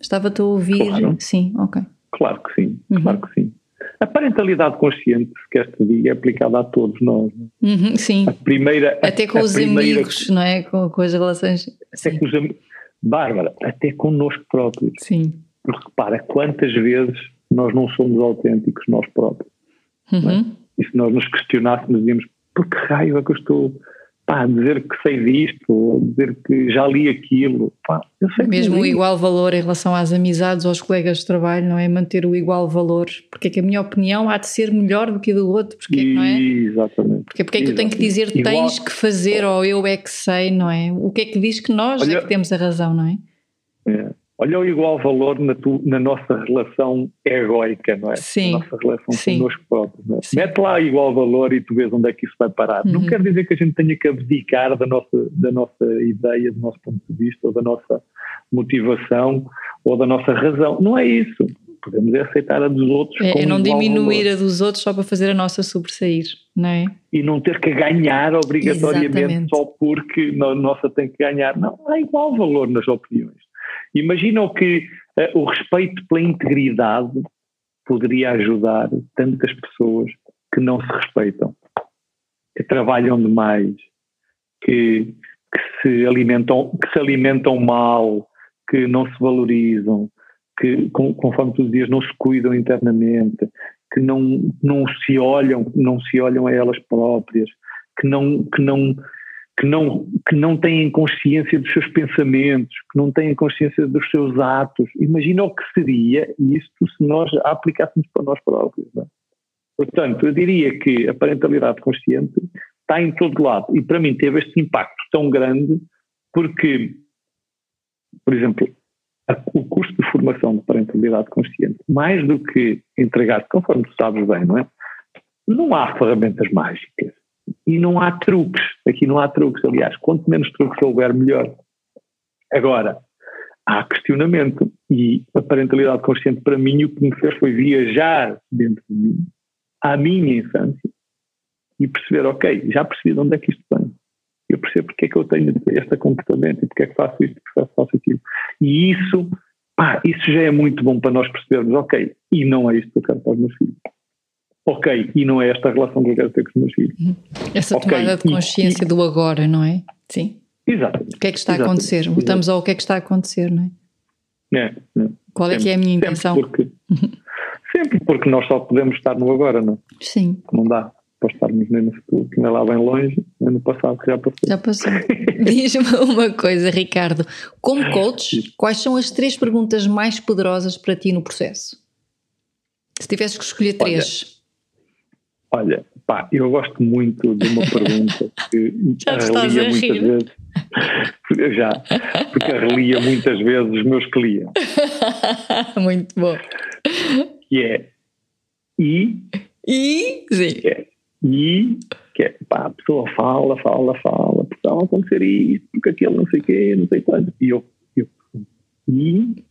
Speaker 1: Estava-te a ouvir? Claro. Sim, ok.
Speaker 2: Claro que sim, uhum. claro que sim. A parentalidade consciente, que esta diga, é aplicada a todos nós.
Speaker 1: É? Uhum, sim.
Speaker 2: A primeira,
Speaker 1: até com os primeira, amigos, não é? Com, com as relações.
Speaker 2: Até sim. com os amigos. Bárbara, até connosco próprios.
Speaker 1: Sim.
Speaker 2: Porque repara, quantas vezes nós não somos autênticos nós próprios. É? Uhum. E se nós nos questionássemos, dizíamos, por que raio é que eu estou pá, dizer que sei disto, dizer que já li aquilo. Pá,
Speaker 1: Mesmo o igual valor em relação às amizades, aos colegas de trabalho, não é? Manter o igual valor. Porque é que a minha opinião há de ser melhor do que a do outro, porque é que não é?
Speaker 2: Exatamente.
Speaker 1: Porque, porque é que eu tenho que dizer igual, tens que fazer ou eu é que sei, não é? O que é que diz que nós olha, é que temos a razão, não é?
Speaker 2: É. Olha o igual valor na, tu, na nossa relação egoica, não é?
Speaker 1: Sim.
Speaker 2: Na nossa relação Sim. connosco próprios. Não é? Mete lá igual valor e tu vês onde é que isso vai parar. Uhum. Não quer dizer que a gente tenha que abdicar da nossa, da nossa ideia, do nosso ponto de vista, ou da nossa motivação, ou da nossa razão. Não é isso. Podemos aceitar a dos outros.
Speaker 1: É, é não diminuir valor. a dos outros só para fazer a nossa sobressair, não é?
Speaker 2: E não ter que ganhar obrigatoriamente Exatamente. só porque a nossa tem que ganhar. Não, há igual valor nas opiniões. Imaginam que uh, o respeito pela integridade poderia ajudar tantas pessoas que não se respeitam, que trabalham demais, que, que, se, alimentam, que se alimentam mal, que não se valorizam, que, conforme tu dias, não se cuidam internamente, que não, não se olham, não se olham a elas próprias, que não, que não que não, que não têm consciência dos seus pensamentos, que não têm consciência dos seus atos. Imagina o que seria isto se nós aplicássemos para nós próprios. É? Portanto, eu diria que a parentalidade consciente está em todo lado e para mim teve este impacto tão grande porque, por exemplo, o custo de formação de parentalidade consciente, mais do que entregar, conforme tu sabes bem, não é? Não há ferramentas mágicas e não há truques. Aqui não há truques, aliás, quanto menos truques houver, melhor. Agora, há questionamento e a parentalidade consciente para mim o que me fez foi viajar dentro de mim, à minha infância, e perceber, ok, já percebi de onde é que isto vem. Eu percebo porque é que eu tenho este comportamento e porque é que faço isto, porque é que faço aquilo. E isso, pá, isso já é muito bom para nós percebermos, ok, e não é isto que eu quero para os meus filhos ok, e não é esta a relação que eu quero ter com os meus filhos. Uhum.
Speaker 1: Essa okay, tomada de consciência e, do agora, não é? Sim.
Speaker 2: Exatamente.
Speaker 1: O que é que está a acontecer? Voltamos ao que é que está a acontecer, não
Speaker 2: é? É. é.
Speaker 1: Qual é que é a minha intenção?
Speaker 2: Sempre porque, sempre porque nós só podemos estar no agora, não é?
Speaker 1: Sim.
Speaker 2: Não dá para estarmos nem no futuro, que nem lá bem longe, nem no passado que já passou.
Speaker 1: Já passou. Diz-me uma coisa, Ricardo. Como coach, quais são as três perguntas mais poderosas para ti no processo? Se tivesses que escolher três.
Speaker 2: Olha, pá, eu gosto muito de uma pergunta que
Speaker 1: Já relia muitas rir.
Speaker 2: vezes. Já, porque relia muitas vezes os meus clientes.
Speaker 1: muito bom.
Speaker 2: que é e.
Speaker 1: E? Sim.
Speaker 2: Que é, e, que é, pá, a pessoa fala, fala, fala, porque estava a acontecer isto, porque aquele não sei o quê, não sei quanto. E eu, eu, e?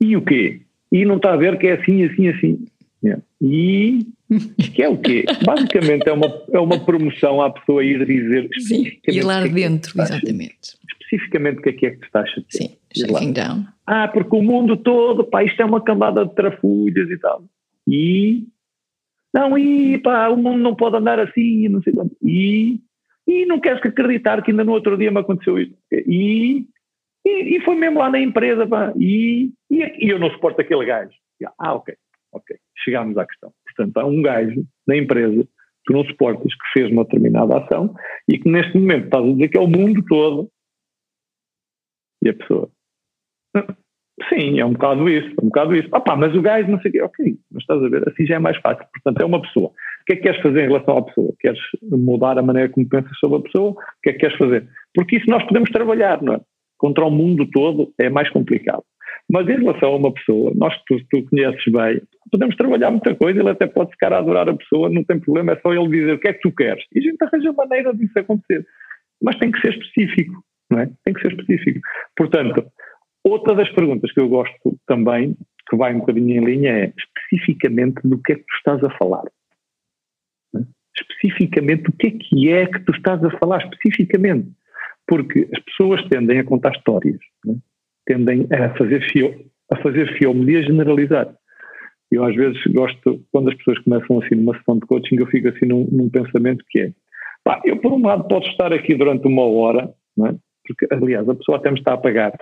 Speaker 2: E o quê? E não está a ver que é assim, assim, assim. E que é o quê? Basicamente é uma, é uma promoção à pessoa ir dizer
Speaker 1: Sim, ir lá
Speaker 2: é
Speaker 1: dentro, exatamente.
Speaker 2: Especificamente o que é que é que tu estás a
Speaker 1: Sim, shaking down.
Speaker 2: Ah, porque o mundo todo, pá, isto é uma camada de trafulhas e tal. E não, e pá, o mundo não pode andar assim, não sei quanto. E, e não queres acreditar que ainda no outro dia me aconteceu isto. E, e, e foi mesmo lá na empresa, pá, e, e, e eu não suporto aquele gajo. Ah, ok, chegámos à questão. Portanto, há um gajo na empresa que não suportas que fez uma determinada ação e que neste momento estás a dizer que é o mundo todo. E a pessoa. Sim, é um bocado isso, é um bocado isso. Ah pá, mas o gajo não sei o quê. Ok, mas estás a ver, assim já é mais fácil. Portanto, é uma pessoa. O que é que queres fazer em relação à pessoa? Queres mudar a maneira como pensas sobre a pessoa? O que é que queres fazer? Porque isso nós podemos trabalhar, não é? Contra o mundo todo é mais complicado. Mas em relação a uma pessoa, nós tu, tu conheces bem, podemos trabalhar muita coisa, ele até pode ficar a adorar a pessoa, não tem problema, é só ele dizer o que é que tu queres. E a gente arranja maneira disso acontecer. Mas tem que ser específico, não é? Tem que ser específico. Portanto, outra das perguntas que eu gosto também, que vai um bocadinho em linha, é especificamente do que é que tu estás a falar. É? Especificamente o que é que é que tu estás a falar, especificamente. Porque as pessoas tendem a contar histórias. É? Tendem a fazer, fio, a fazer filme e a generalizar. Eu às vezes gosto, quando as pessoas começam assim numa sessão de coaching, eu fico assim num, num pensamento que é, pá, eu por um lado posso estar aqui durante uma hora, não é? porque aliás a pessoa até me está a pagar,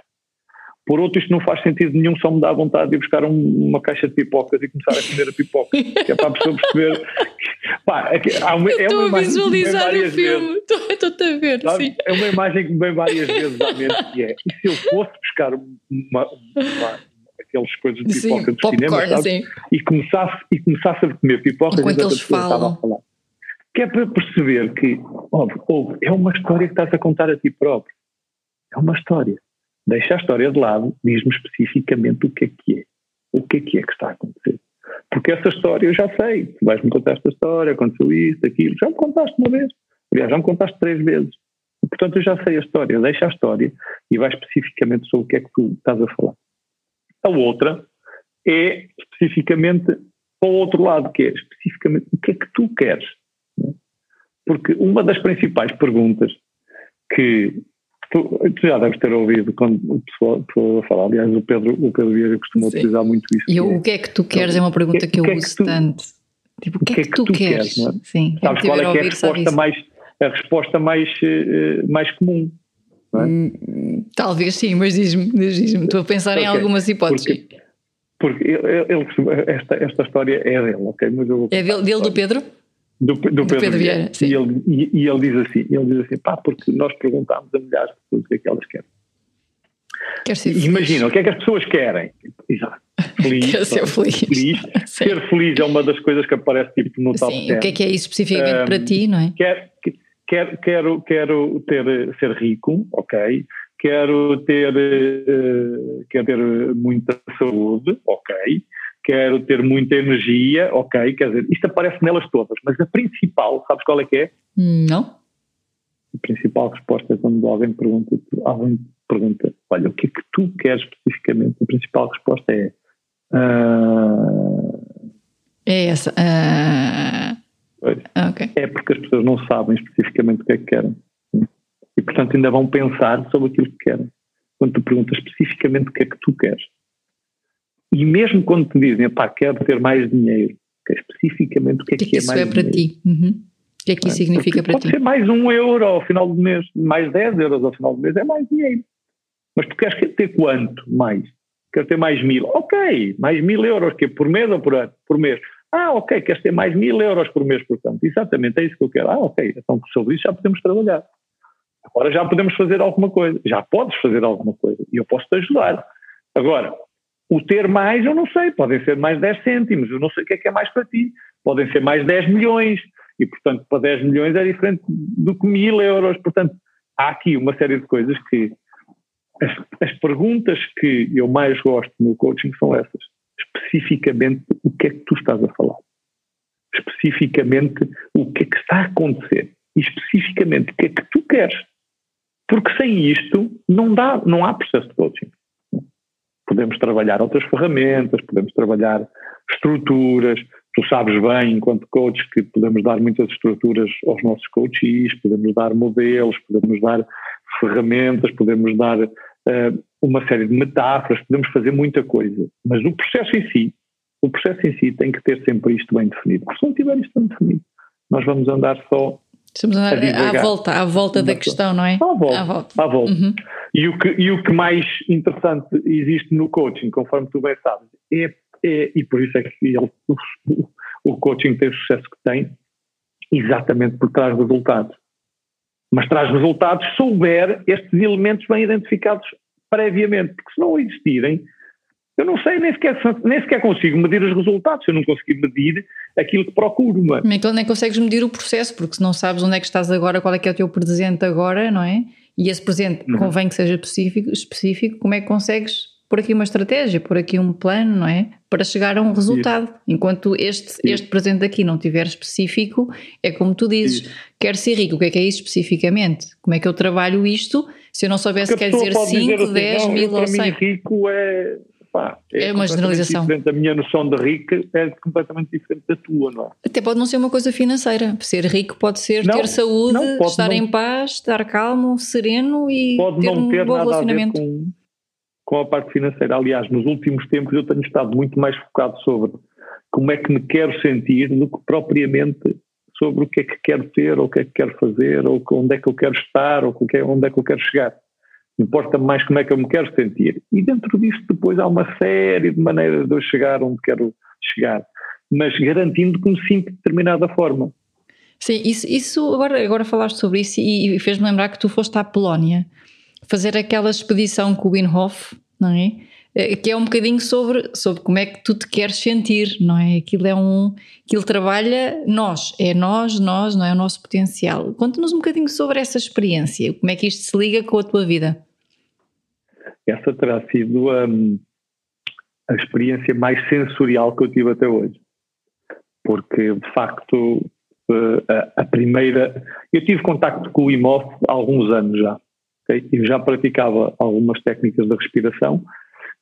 Speaker 2: por outro, isto não faz sentido nenhum, só me dá vontade de ir buscar um, uma caixa de pipocas e começar a comer a pipoca, que é para a pessoa perceber. Pá, é, que há uma, é
Speaker 1: Estou
Speaker 2: uma
Speaker 1: a visualizar o filme, estou-te a ver,
Speaker 2: sabe?
Speaker 1: sim.
Speaker 2: É uma imagem que me vem várias vezes à mente, que é, e se eu fosse buscar uma, uma aquelas coisas de pipoca
Speaker 1: sim,
Speaker 2: do cinema, sabe?
Speaker 1: Sim.
Speaker 2: E, começasse, e começasse a comer pipocas
Speaker 1: enquanto eles falam.
Speaker 2: Que é para perceber que, óbvio, óbvio, é uma história que estás a contar a ti próprio. É uma história deixa a história de lado, diz-me especificamente o que é que é. O que é que é que está a acontecer. Porque essa história eu já sei. Tu vais-me contar esta história, aconteceu isto, aquilo. Já me contaste uma vez. Aliás, já me contaste três vezes. Portanto, eu já sei a história. Deixa a história e vai especificamente sobre o que é que tu estás a falar. A outra é especificamente para o outro lado, que é especificamente o que é que tu queres. Porque uma das principais perguntas que Tu, tu, já deves ter ouvido quando o pessoal, pessoal falar, aliás, o Pedro, o Pedro Vieira costuma Sim. utilizar muito isso.
Speaker 1: E o que é que tu queres é uma pergunta que, que eu uso é tanto. Tipo, o que, é que, tu, queres? queres é?
Speaker 2: Sim, Sabes qual é, que é a resposta mais, a resposta mais, uh, mais comum? É?
Speaker 1: Hum, talvez sim, mas diz-me, diz estou a pensar okay. em algumas hipóteses.
Speaker 2: Porque, porque ele, ele, esta, esta história é dele, ok? Mas eu
Speaker 1: é dele, dele do Pedro?
Speaker 2: Do, do, Pedro, Pedro Vieira. E ele, e, e, ele diz assim, ele diz assim, pá, porque nós perguntámos a milhares de pessoas o que é que elas querem.
Speaker 1: Quer ser
Speaker 2: Imagina, o que é que as pessoas querem? Exato. Feliz,
Speaker 1: Quer ser feliz.
Speaker 2: feliz. Ser feliz é uma das coisas que aparece tipo no top
Speaker 1: Sim, 10. O que é que é isso especificamente um, para ti, não é?
Speaker 2: Quer, quer, quero, quero ter, ser rico, ok. Quero ter, uh, quero ter muita saúde, ok quero ter muita energia, ok, quer dizer, isto aparece nelas todas, mas a principal, sabes qual é que é?
Speaker 1: Não.
Speaker 2: A principal resposta é quando alguém pergunta, alguém pergunta, olha, o que é que tu queres especificamente? A principal resposta é uh...
Speaker 1: é essa. Uh... Okay.
Speaker 2: É porque as pessoas não sabem especificamente o que é que querem. E portanto ainda vão pensar sobre aquilo que querem. Quando tu perguntas especificamente o que é que tu queres. E mesmo quando te dizem, pá, quero ter mais dinheiro, que é especificamente o que é que, que, é
Speaker 1: isso
Speaker 2: mais
Speaker 1: é para
Speaker 2: dinheiro?
Speaker 1: ti? Uhum. O que é que isso é? significa
Speaker 2: Porque
Speaker 1: para
Speaker 2: pode
Speaker 1: ti?
Speaker 2: Pode ser mais um euro ao final do mês, mais 10 euros ao final do mês, é mais dinheiro. Mas tu queres ter quanto mais? Queres ter mais mil? Ok, mais mil euros, que por mês ou por ano? Por mês. Ah, ok, queres ter mais mil euros por mês, portanto. Exatamente, é isso que eu quero. Ah, ok, então sobre isso já podemos trabalhar. Agora já podemos fazer alguma coisa. Já podes fazer alguma coisa. E eu posso te ajudar. Agora, o ter mais, eu não sei, podem ser mais 10 cêntimos, eu não sei o que é que é mais para ti. Podem ser mais 10 milhões, e portanto para 10 milhões é diferente do que mil euros. Portanto, há aqui uma série de coisas que. As, as perguntas que eu mais gosto no coaching são essas. especificamente o que é que tu estás a falar. Especificamente o que é que está a acontecer. E especificamente o que é que tu queres. Porque sem isto não, dá, não há processo de coaching. Podemos trabalhar outras ferramentas, podemos trabalhar estruturas. Tu sabes bem, enquanto coach, que podemos dar muitas estruturas aos nossos coaches, podemos dar modelos, podemos dar ferramentas, podemos dar uh, uma série de metáforas, podemos fazer muita coisa. Mas o processo em si, o processo em si tem que ter sempre isto bem definido. Porque se não tiver isto bem definido, nós vamos andar só
Speaker 1: Estamos a, à volta, à volta da questão, não é?
Speaker 2: À volta. À volta. À volta. Uhum. E, o que, e o que mais interessante existe no coaching, conforme tu bem sabes, é, é e por isso é que ele, o, o coaching tem o sucesso que tem, exatamente por traz resultados. Mas traz resultados se souber estes elementos bem identificados previamente, porque se não existirem, eu não sei, nem sequer, nem sequer consigo medir os resultados, se eu não conseguir medir aquilo que procuro. Mas...
Speaker 1: Então nem consegues medir o processo, porque se não sabes onde é que estás agora, qual é que é o teu presente agora, não é? E esse presente uhum. convém que seja específico, específico, como é que consegues pôr aqui uma estratégia, pôr aqui um plano, não é? Para chegar a um resultado. Isso. Enquanto este, este presente aqui não tiver específico, é como tu dizes, isso. quero ser rico, o que é que é isso especificamente? Como é que eu trabalho isto? Se eu não soubesse, quer dizer 5, 10 assim, mil ou 100.
Speaker 2: rico é Pá, é,
Speaker 1: é uma generalização.
Speaker 2: Diferente. A minha noção de rico é completamente diferente da tua, não é?
Speaker 1: Até pode não ser uma coisa financeira. Ser rico pode ser não, ter saúde, não, estar não, em paz, estar calmo, sereno e pode ter não ter um bom nada relacionamento.
Speaker 2: A ver com, com a parte financeira. Aliás, nos últimos tempos eu tenho estado muito mais focado sobre como é que me quero sentir do que propriamente sobre o que é que quero ter, ou o que é que quero fazer, ou onde é que eu quero estar, ou onde é que eu quero chegar importa mais como é que eu me quero sentir. E dentro disso depois há uma série de maneiras de eu chegar onde quero chegar, mas garantindo que me sinto de determinada forma.
Speaker 1: Sim, isso, isso agora, agora falaste sobre isso e, e fez-me lembrar que tu foste à Polónia fazer aquela expedição com o Winhoff, não é? Eh, que é um bocadinho sobre, sobre como é que tu te queres sentir, não é? Aquilo é um. Aquilo trabalha nós, é nós, nós, não é? O nosso potencial. Conta-nos um bocadinho sobre essa experiência, como é que isto se liga com a tua vida?
Speaker 2: Essa terá sido um, a experiência mais sensorial que eu tive até hoje. Porque, de facto, eh, a, a primeira. Eu tive contacto com o IMOF há alguns anos já. Okay? E já praticava algumas técnicas de respiração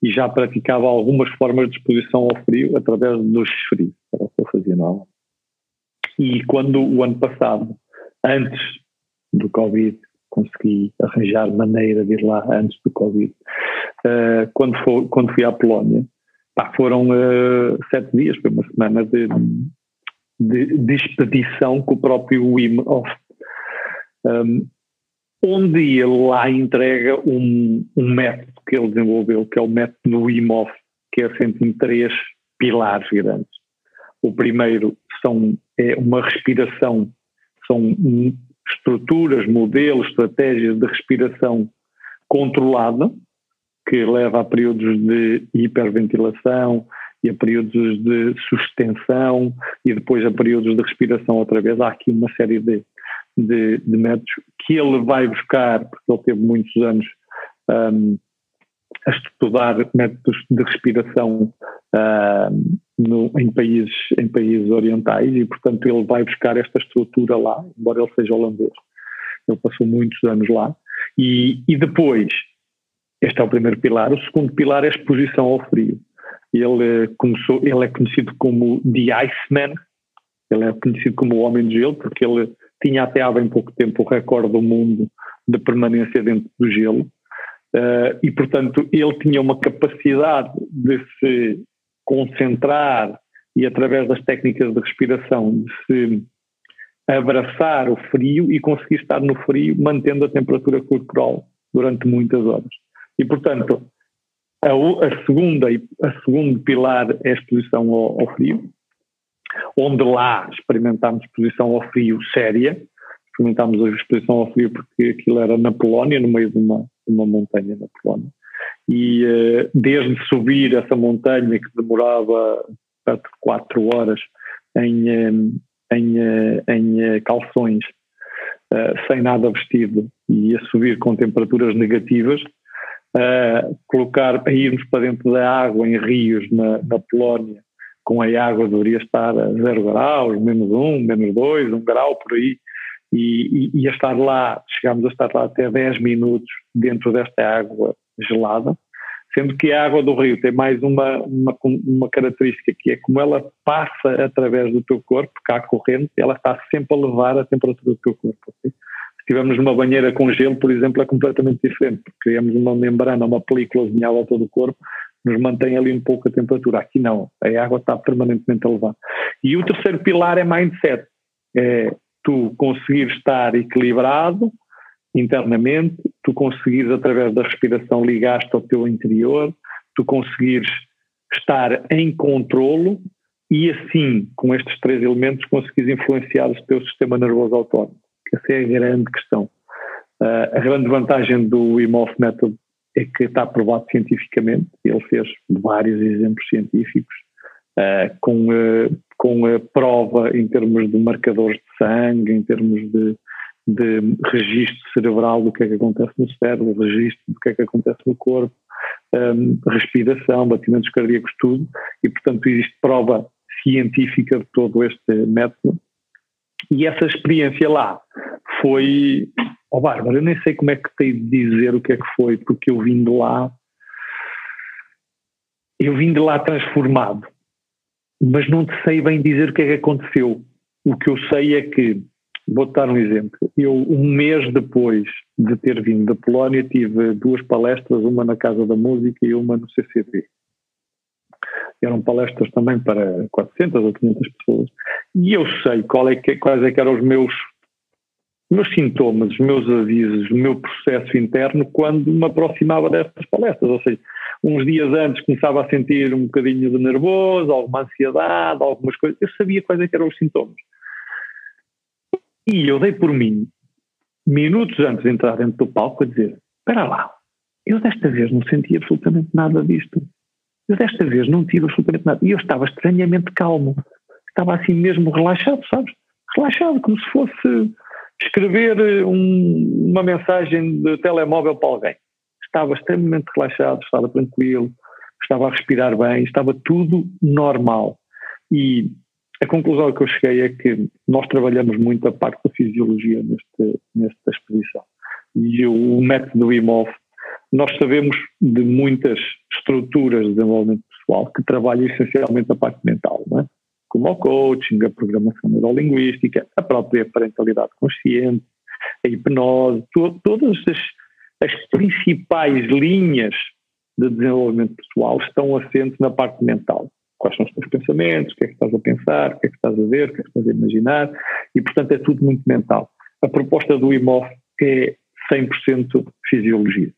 Speaker 2: e já praticava algumas formas de exposição ao frio através dos frios, era o que eu fazia não. E quando o ano passado, antes do Covid, consegui arranjar maneira de ir lá antes do Covid, uh, quando, for, quando fui à Polónia, pá, foram uh, sete dias, foi uma semana de, de, de expedição com o próprio Wim Hof. Um, onde ele lá entrega um, um método que ele desenvolveu, que é o método IMOF, que é assente em três pilares grandes. O primeiro são, é uma respiração, são estruturas, modelos, estratégias de respiração controlada, que leva a períodos de hiperventilação e a períodos de sustensão e depois a períodos de respiração outra vez. Há aqui uma série de, de, de métodos que ele vai buscar, porque ele teve muitos anos um, a estudar métodos de respiração uh, no, em, países, em países orientais e, portanto, ele vai buscar esta estrutura lá, embora ele seja holandês. Ele passou muitos anos lá. E, e depois, este é o primeiro pilar. O segundo pilar é a exposição ao frio. Ele, começou, ele é conhecido como The Iceman, ele é conhecido como o Homem de Gelo, porque ele tinha até há bem pouco tempo o recorde do mundo de permanência dentro do gelo. Uh, e, portanto, ele tinha uma capacidade de se concentrar e, através das técnicas de respiração, de se abraçar o frio e conseguir estar no frio, mantendo a temperatura corporal durante muitas horas. E, portanto, a, a segunda, a segundo pilar é a exposição ao, ao frio, onde lá experimentámos exposição ao frio séria, experimentámos a exposição ao frio porque aquilo era na Polónia, no meio de uma, de uma montanha na Polónia. E uh, desde subir essa montanha que demorava perto de 4 horas em, eh, em, eh, em calções, uh, sem nada vestido, e a subir com temperaturas negativas, uh, colocar, a irmos para dentro da água em rios na, na Polónia, com a água deveria estar a zero graus, menos um, menos dois, um grau por aí, e, e, e a estar lá, chegámos a estar lá até 10 minutos dentro desta água gelada, sendo que a água do rio tem mais uma, uma, uma característica que é como ela passa através do teu corpo, cá corrente, ela está sempre a levar a temperatura do teu corpo. Se estivermos numa banheira com gelo, por exemplo, é completamente diferente, porque criamos uma membrana, uma película a todo o corpo, nos mantém ali um pouco a temperatura. Aqui não, a água está permanentemente a levar. E o terceiro pilar é mindset. É tu conseguir estar equilibrado internamente, tu conseguires através da respiração ligar-te ao teu interior, tu conseguires estar em controlo e assim, com estes três elementos, conseguires influenciar o teu sistema nervoso autónomo. Essa é a grande questão. Uh, a grande vantagem do Imhoff Method é que está provado cientificamente, ele fez vários exemplos científicos, uh, com, uh, com a prova em termos de marcadores de sangue, em termos de, de registro cerebral do que é que acontece no cérebro, registro do que é que acontece no corpo, um, respiração, batimentos cardíacos, tudo, e portanto existe prova científica de todo este método. E essa experiência lá foi oh, Bárbara, eu nem sei como é que tenho de dizer o que é que foi, porque eu vim de lá, eu vim de lá transformado, mas não te sei bem dizer o que é que aconteceu. O que eu sei é que, vou-te dar um exemplo, eu um mês depois de ter vindo da Polónia tive duas palestras, uma na Casa da Música e uma no CCB. Eram palestras também para 400 ou 500 pessoas. E eu sei é que, quais é eram os meus meus sintomas, os meus avisos, o meu processo interno quando me aproximava destas palestras. Ou seja, uns dias antes começava a sentir um bocadinho de nervoso, alguma ansiedade, algumas coisas. Eu sabia quais é eram os sintomas. E eu dei por mim, minutos antes de entrar dentro do palco, a dizer: Espera lá, eu desta vez não senti absolutamente nada disto. Eu desta vez não tive absolutamente nada. E eu estava estranhamente calmo. Estava assim mesmo relaxado, sabes? Relaxado, como se fosse escrever eh, um, uma mensagem de telemóvel para alguém. Estava extremamente relaxado, estava tranquilo, estava a respirar bem, estava tudo normal. E a conclusão que eu cheguei é que nós trabalhamos muito a parte da fisiologia neste, nesta expedição. E o, método IMOV, nós sabemos de muitas estruturas de desenvolvimento pessoal que trabalham essencialmente a parte mental, é? como o coaching, a programação neurolinguística, a própria parentalidade consciente, a hipnose, to, todas as, as principais linhas de desenvolvimento pessoal estão assentes na parte mental. Quais são os teus pensamentos, o que é que estás a pensar, o que é que estás a ver, o que é que estás a imaginar, e portanto é tudo muito mental. A proposta do IMOF é 100% fisiologia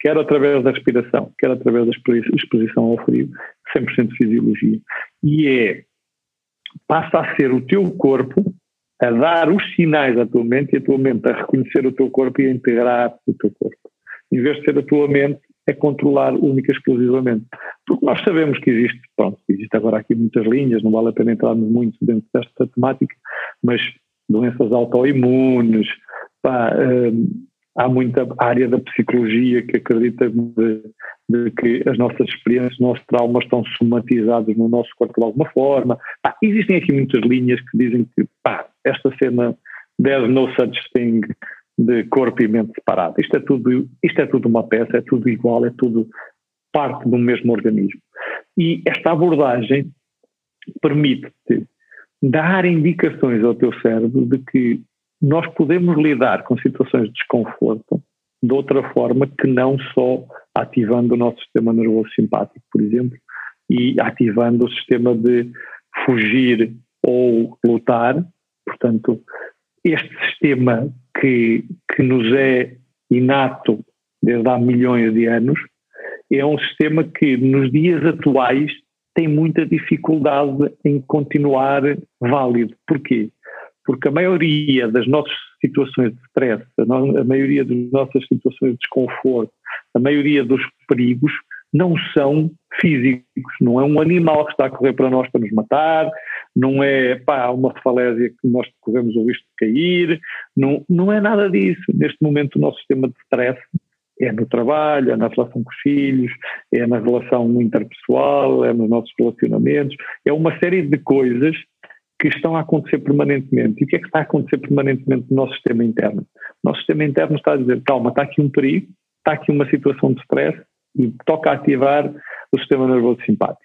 Speaker 2: quer através da respiração, quer através da exposição ao frio, 100% fisiologia. E é, passa a ser o teu corpo a dar os sinais à tua mente e a tua mente a reconhecer o teu corpo e a integrar o teu corpo. Em vez de ser a tua mente a controlar única e exclusivamente. Porque nós sabemos que existe, pronto, existe agora aqui muitas linhas, não vale a pena entrarmos muito dentro desta temática, mas doenças autoimunes, pá, hum, há muita área da psicologia que acredita de, de, que as nossas experiências, os nossos traumas estão somatizados no nosso corpo de alguma forma. Pá, existem aqui muitas linhas que dizem que pá, esta cena there's no such thing de corpo e mente separado. Isto é tudo, isto é tudo uma peça, é tudo igual, é tudo parte do mesmo organismo. E esta abordagem permite-te dar indicações ao teu cérebro de que nós podemos lidar com situações de desconforto de outra forma que não só ativando o nosso sistema nervoso simpático, por exemplo, e ativando o sistema de fugir ou lutar. Portanto, este sistema que, que nos é inato desde há milhões de anos é um sistema que nos dias atuais tem muita dificuldade em continuar válido. Porquê? Porque a maioria das nossas situações de stress, a, maioria das nossas situações de desconforto, a maioria dos perigos não são físicos, não é um animal que está a correr para nós para nos matar, não é pá, uma falésia que nós corremos o risco de cair, não, não é nada disso. Neste momento o nosso sistema de stress É no trabalho, é na relação com os filhos, é na relação interpessoal, é nos nossos relacionamentos, é uma série de coisas que estão a acontecer permanentemente. E o que é que está a acontecer permanentemente no nosso sistema interno? O nosso sistema interno está a dizer, calma, está aqui um perigo, está aqui uma situação de stress e toca ativar o sistema nervoso simpático.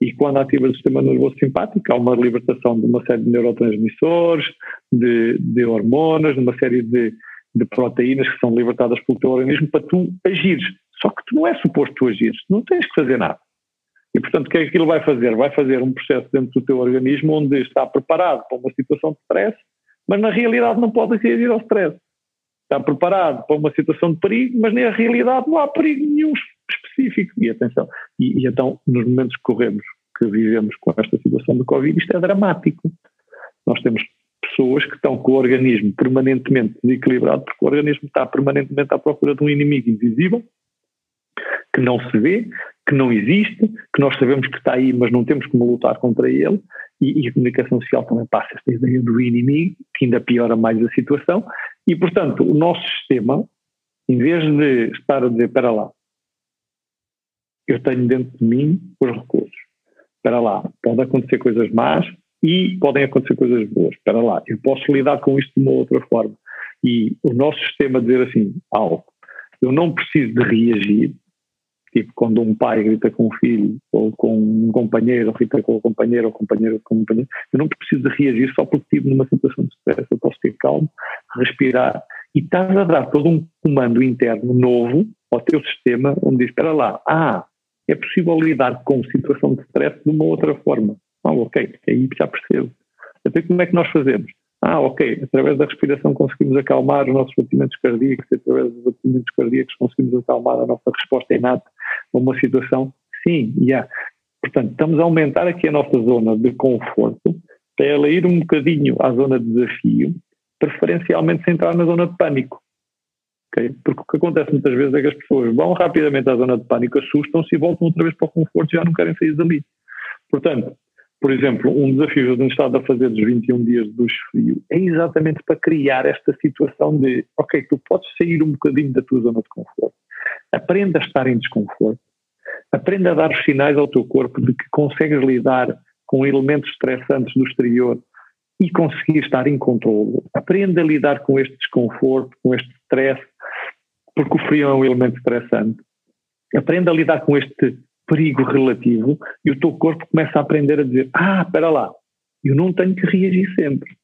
Speaker 2: E quando ativa o sistema nervoso simpático, há uma libertação de uma série de neurotransmissores, de, de hormonas, de uma série de, de proteínas que são libertadas pelo teu organismo para tu agires. Só que tu não é suposto tu agires, não tens que fazer nada. E, portanto, o que é que aquilo vai fazer? Vai fazer um processo dentro do teu organismo onde está preparado para uma situação de stress, mas na realidade não pode reagir ao stress. Está preparado para uma situação de perigo, mas na realidade não há perigo nenhum específico. E atenção, e, e então, nos momentos que corremos, que vivemos com esta situação do Covid, isto é dramático. Nós temos pessoas que estão com o organismo permanentemente desequilibrado, porque o organismo está permanentemente à procura de um inimigo invisível, que não se vê, que não existe, que nós sabemos que está aí, mas não temos como lutar contra ele, e, e a comunicação social também passa esta ideia do inimigo, que ainda piora mais a situação, e portanto o nosso sistema, em vez de estar a dizer, para lá, eu tenho dentro de mim os recursos, para lá, pode acontecer coisas más e podem acontecer coisas boas, para lá, eu posso lidar com isto de uma outra forma, e o nosso sistema dizer assim, algo, eu não preciso de reagir, Tipo, quando um pai grita com um filho, ou com um companheiro, ou grita com o companheiro, ou companheiro com o companheiro, eu não preciso de reagir só porque estive numa situação de stress. Eu posso ter calmo, respirar. E estás a dar todo um comando interno novo ao teu sistema, onde diz: espera lá, ah, é possível lidar com situação de stress de uma outra forma. Ah, ok, aí já percebo. Até como é que nós fazemos? Ah, ok, através da respiração conseguimos acalmar os nossos batimentos cardíacos, através dos batimentos cardíacos conseguimos acalmar a nossa resposta inata a uma situação. Sim, já. Yeah. Portanto, estamos a aumentar aqui a nossa zona de conforto para ela ir um bocadinho à zona de desafio, preferencialmente sem entrar na zona de pânico. Porque o que acontece muitas vezes é que as pessoas vão rapidamente à zona de pânico, assustam-se e voltam outra vez para o conforto e já não querem sair dali. Portanto, por exemplo, um desafio que eu tenho estado a fazer dos 21 dias duche frio é exatamente para criar esta situação de, ok, tu podes sair um bocadinho da tua zona de conforto, aprenda a estar em desconforto, aprenda a dar os sinais ao teu corpo de que consegues lidar com elementos estressantes do exterior e conseguir estar em controle. Aprenda a lidar com este desconforto, com este stress, porque o frio é um elemento estressante. Aprenda a lidar com este perigo relativo e o teu corpo começa a aprender a dizer: Ah, espera lá, eu não tenho que reagir sempre.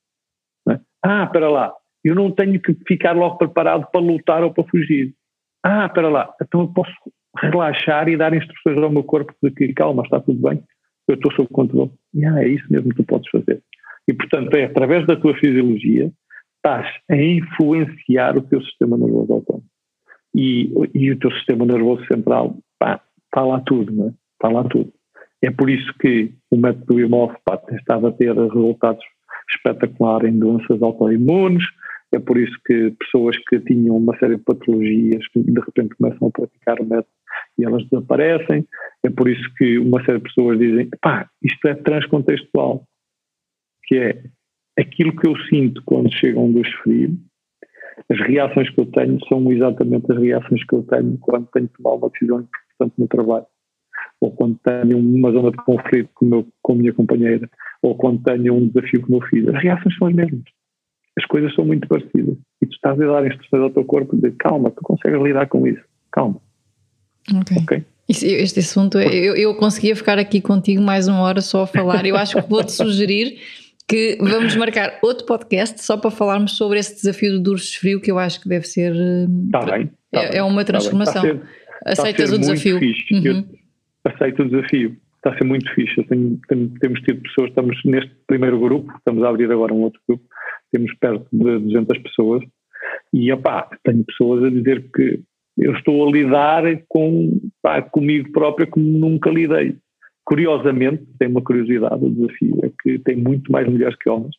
Speaker 2: É? Ah, espera lá, eu não tenho que ficar logo preparado para lutar ou para fugir. Ah, espera lá, então eu posso relaxar e dar instruções ao meu corpo de que calma, está tudo bem, eu estou sob controle. E ah, é isso mesmo que tu podes fazer. E portanto é através da tua fisiologia estás a influenciar o teu sistema nervoso autónomo. E, e o teu sistema nervoso central, pá, está lá tudo, não é? Está lá tudo. É por isso que o método Imov tem estado a ter resultados espetaculares em doenças autoimunes, é por isso que pessoas que tinham uma série de patologias de repente começam a praticar o método e elas desaparecem. É por isso que uma série de pessoas dizem: pá, isto é transcontextual, que é aquilo que eu sinto quando chega um dos frio, as reações que eu tenho são exatamente as reações que eu tenho quando tenho que tomar uma decisão no trabalho, ou quando tenho uma zona de conflito com, meu, com a minha companheira, ou quando tenho um desafio com o meu filho. As reações são as mesmas as coisas são muito parecidas. E tu estás a dar instruções ao teu corpo de calma, tu consegues lidar com isso, calma.
Speaker 1: Ok. okay? Este assunto, eu, eu conseguia ficar aqui contigo mais uma hora só a falar. Eu acho que vou-te sugerir que vamos marcar outro podcast só para falarmos sobre esse desafio do Dursos Frio, que eu acho que deve ser.
Speaker 2: Está bem. Tá
Speaker 1: é, é, uma transformação. Tá Aceitas o desafio?
Speaker 2: Uhum. Aceito o desafio. Está a ser muito fixe. Tenho, tenho, temos tido pessoas, estamos neste primeiro grupo, estamos a abrir agora um outro grupo temos perto de 200 pessoas, e opá, tenho pessoas a dizer que eu estou a lidar com, pá, comigo própria como nunca lidei. Curiosamente, tem uma curiosidade, o desafio é que tem muito mais mulheres que homens.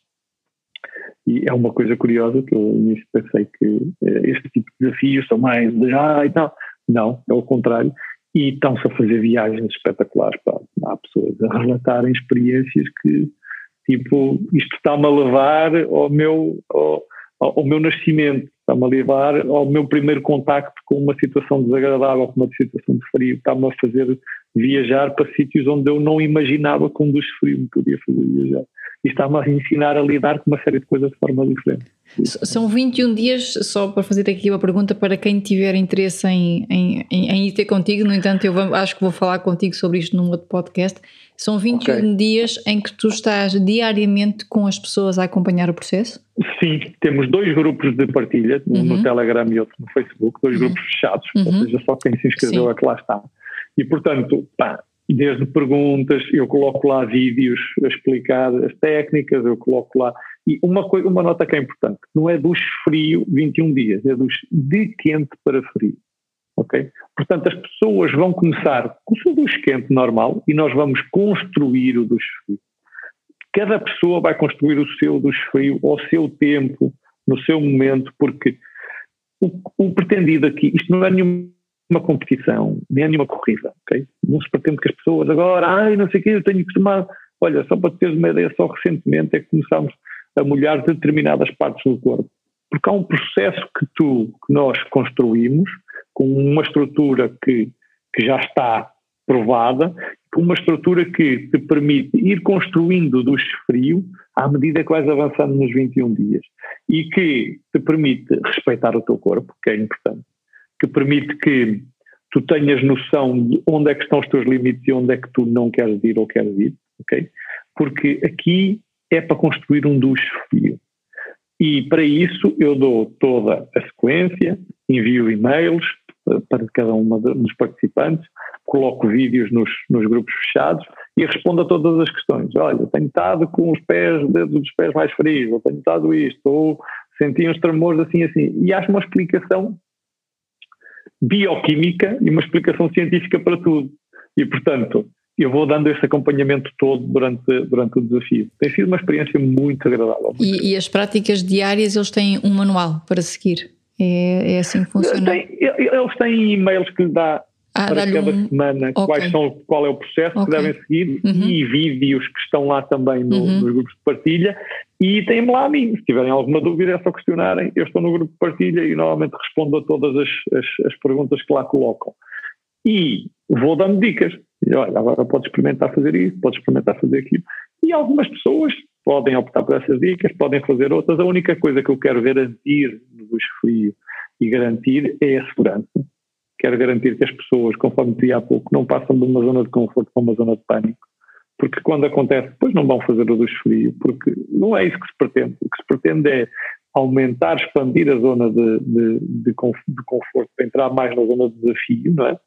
Speaker 2: E é uma coisa curiosa que eu no início pensei que eh, este tipo de desafios são mais de ah e tal. Não, é o contrário. E estão-se a fazer viagens espetaculares. Pá. Há pessoas a relatarem experiências que Tipo, isto está-me a levar ao meu, ao, ao, meu nascimento, está-me a levar ao meu primeiro contacto com uma situação desagradável, com uma situação de frio, está-me a fazer viajar para sítios onde eu não imaginava que um dos frio me podia fazer viajar. E está-me a ensinar a lidar com uma série de coisas de forma diferente.
Speaker 1: São 21 dias, só para fazer aqui uma pergunta para quem tiver interesse em, em, em, ir ter contigo, no entanto, eu vou, acho que vou falar contigo sobre isto num outro podcast. São 21 okay. dias em que tu estás diariamente com as pessoas a acompanhar o processo?
Speaker 2: Sim, temos dois grupos de partilha, um uhum. no Telegram e outro no Facebook, dois uhum. grupos fechados, uhum. ou seja, só quem se inscreveu Sim. é que lá está. E portanto, pá, desde perguntas, eu coloco lá vídeos a explicar as técnicas, eu coloco lá. E uma, coisa, uma nota que é importante: não é dos frio 21 dias, é dos de quente para frio. Ok? Portanto, as pessoas vão começar com o seu duche quente normal e nós vamos construir o duche frio. Cada pessoa vai construir o seu duche frio ao seu tempo, no seu momento, porque o, o pretendido aqui, isto não é nenhuma competição, nem é nenhuma corrida, ok? Não se pretende que as pessoas agora, ai, não sei o que, eu tenho que tomar. Olha, só para teres uma ideia, só recentemente é que começámos a molhar determinadas partes do corpo. Porque há um processo que tu, que nós construímos, com uma estrutura que, que já está provada, com uma estrutura que te permite ir construindo do frio à medida que vais avançando nos 21 dias e que te permite respeitar o teu corpo, que é importante, que permite que tu tenhas noção de onde é que estão os teus limites e onde é que tu não queres ir ou queres ir, ok? Porque aqui é para construir um duche frio. E para isso eu dou toda a sequência, envio e-mails para cada um dos participantes, coloco vídeos nos, nos grupos fechados e respondo a todas as questões. Olha, tenho estado com os pés, os dedos dos pés mais frios, ou tenho estado isto, ou senti uns tremores assim assim. E acho uma explicação bioquímica e uma explicação científica para tudo. E, portanto, eu vou dando esse acompanhamento todo durante, durante o desafio. Tem sido uma experiência muito agradável.
Speaker 1: E, e as práticas diárias, eles têm um manual para seguir? É, é assim que funciona?
Speaker 2: Tem, eles têm e-mails que lhe dá ah, para cada um... semana okay. quais são, qual é o processo okay. que devem seguir uhum. e vídeos que estão lá também no, uhum. nos grupos de partilha e têm-me lá a mim, se tiverem alguma dúvida é só questionarem, eu estou no grupo de partilha e normalmente respondo a todas as, as, as perguntas que lá colocam. E vou dando dicas, e, olha, agora pode experimentar fazer isso, pode experimentar fazer aquilo. E algumas pessoas podem optar por essas dicas, podem fazer outras. A única coisa que eu quero garantir no frio e garantir é a segurança quero garantir que as pessoas, conforme dizia há pouco, não passam de uma zona de conforto para uma zona de pânico. Porque quando acontece, depois não vão fazer o duche frio, porque não é isso que se pretende. O que se pretende é aumentar, expandir a zona de, de, de, conforto para entrar mais na zona de desafio, não é?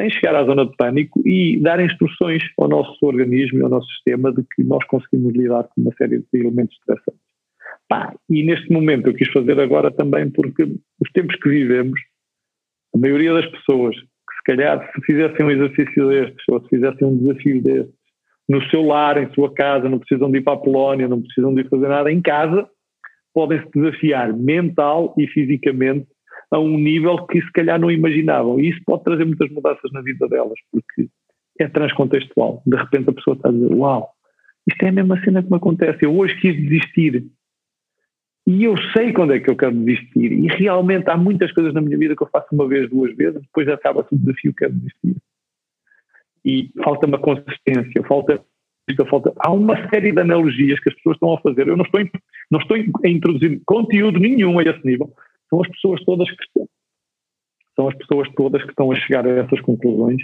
Speaker 2: Sem chegar à zona de pânico e dar instruções ao nosso organismo e ao nosso sistema de que nós conseguimos lidar com uma série de elementos estressantes. Pá, e neste momento eu quis fazer agora também porque os tempos que vivemos a maioria das pessoas que se calhar se fizessem um exercício destes ou se fizessem um desafio destes no seu lar, em sua casa, não precisam de ir para a Polónia, não precisam de ir fazer nada em casa, podem se desafiar mental e fisicamente a um nível que se calhar não imaginavam. E isso pode trazer muitas mudanças na vida delas, porque é transcontextual. De repente a pessoa está a dizer: Uau, isto é a mesma cena que me acontece. Eu hoje quis desistir. E eu sei quando é que eu quero desistir. E realmente há muitas coisas na minha vida que eu faço uma vez, duas vezes, depois acaba-se o desafio, quero desistir. E falta uma consistência, falta falta. Há uma série de analogias que as pessoas estão a fazer. Eu não estou, não estou a introduzir conteúdo nenhum a esse nível. São as pessoas todas que estão. São as pessoas todas que estão a chegar a essas conclusões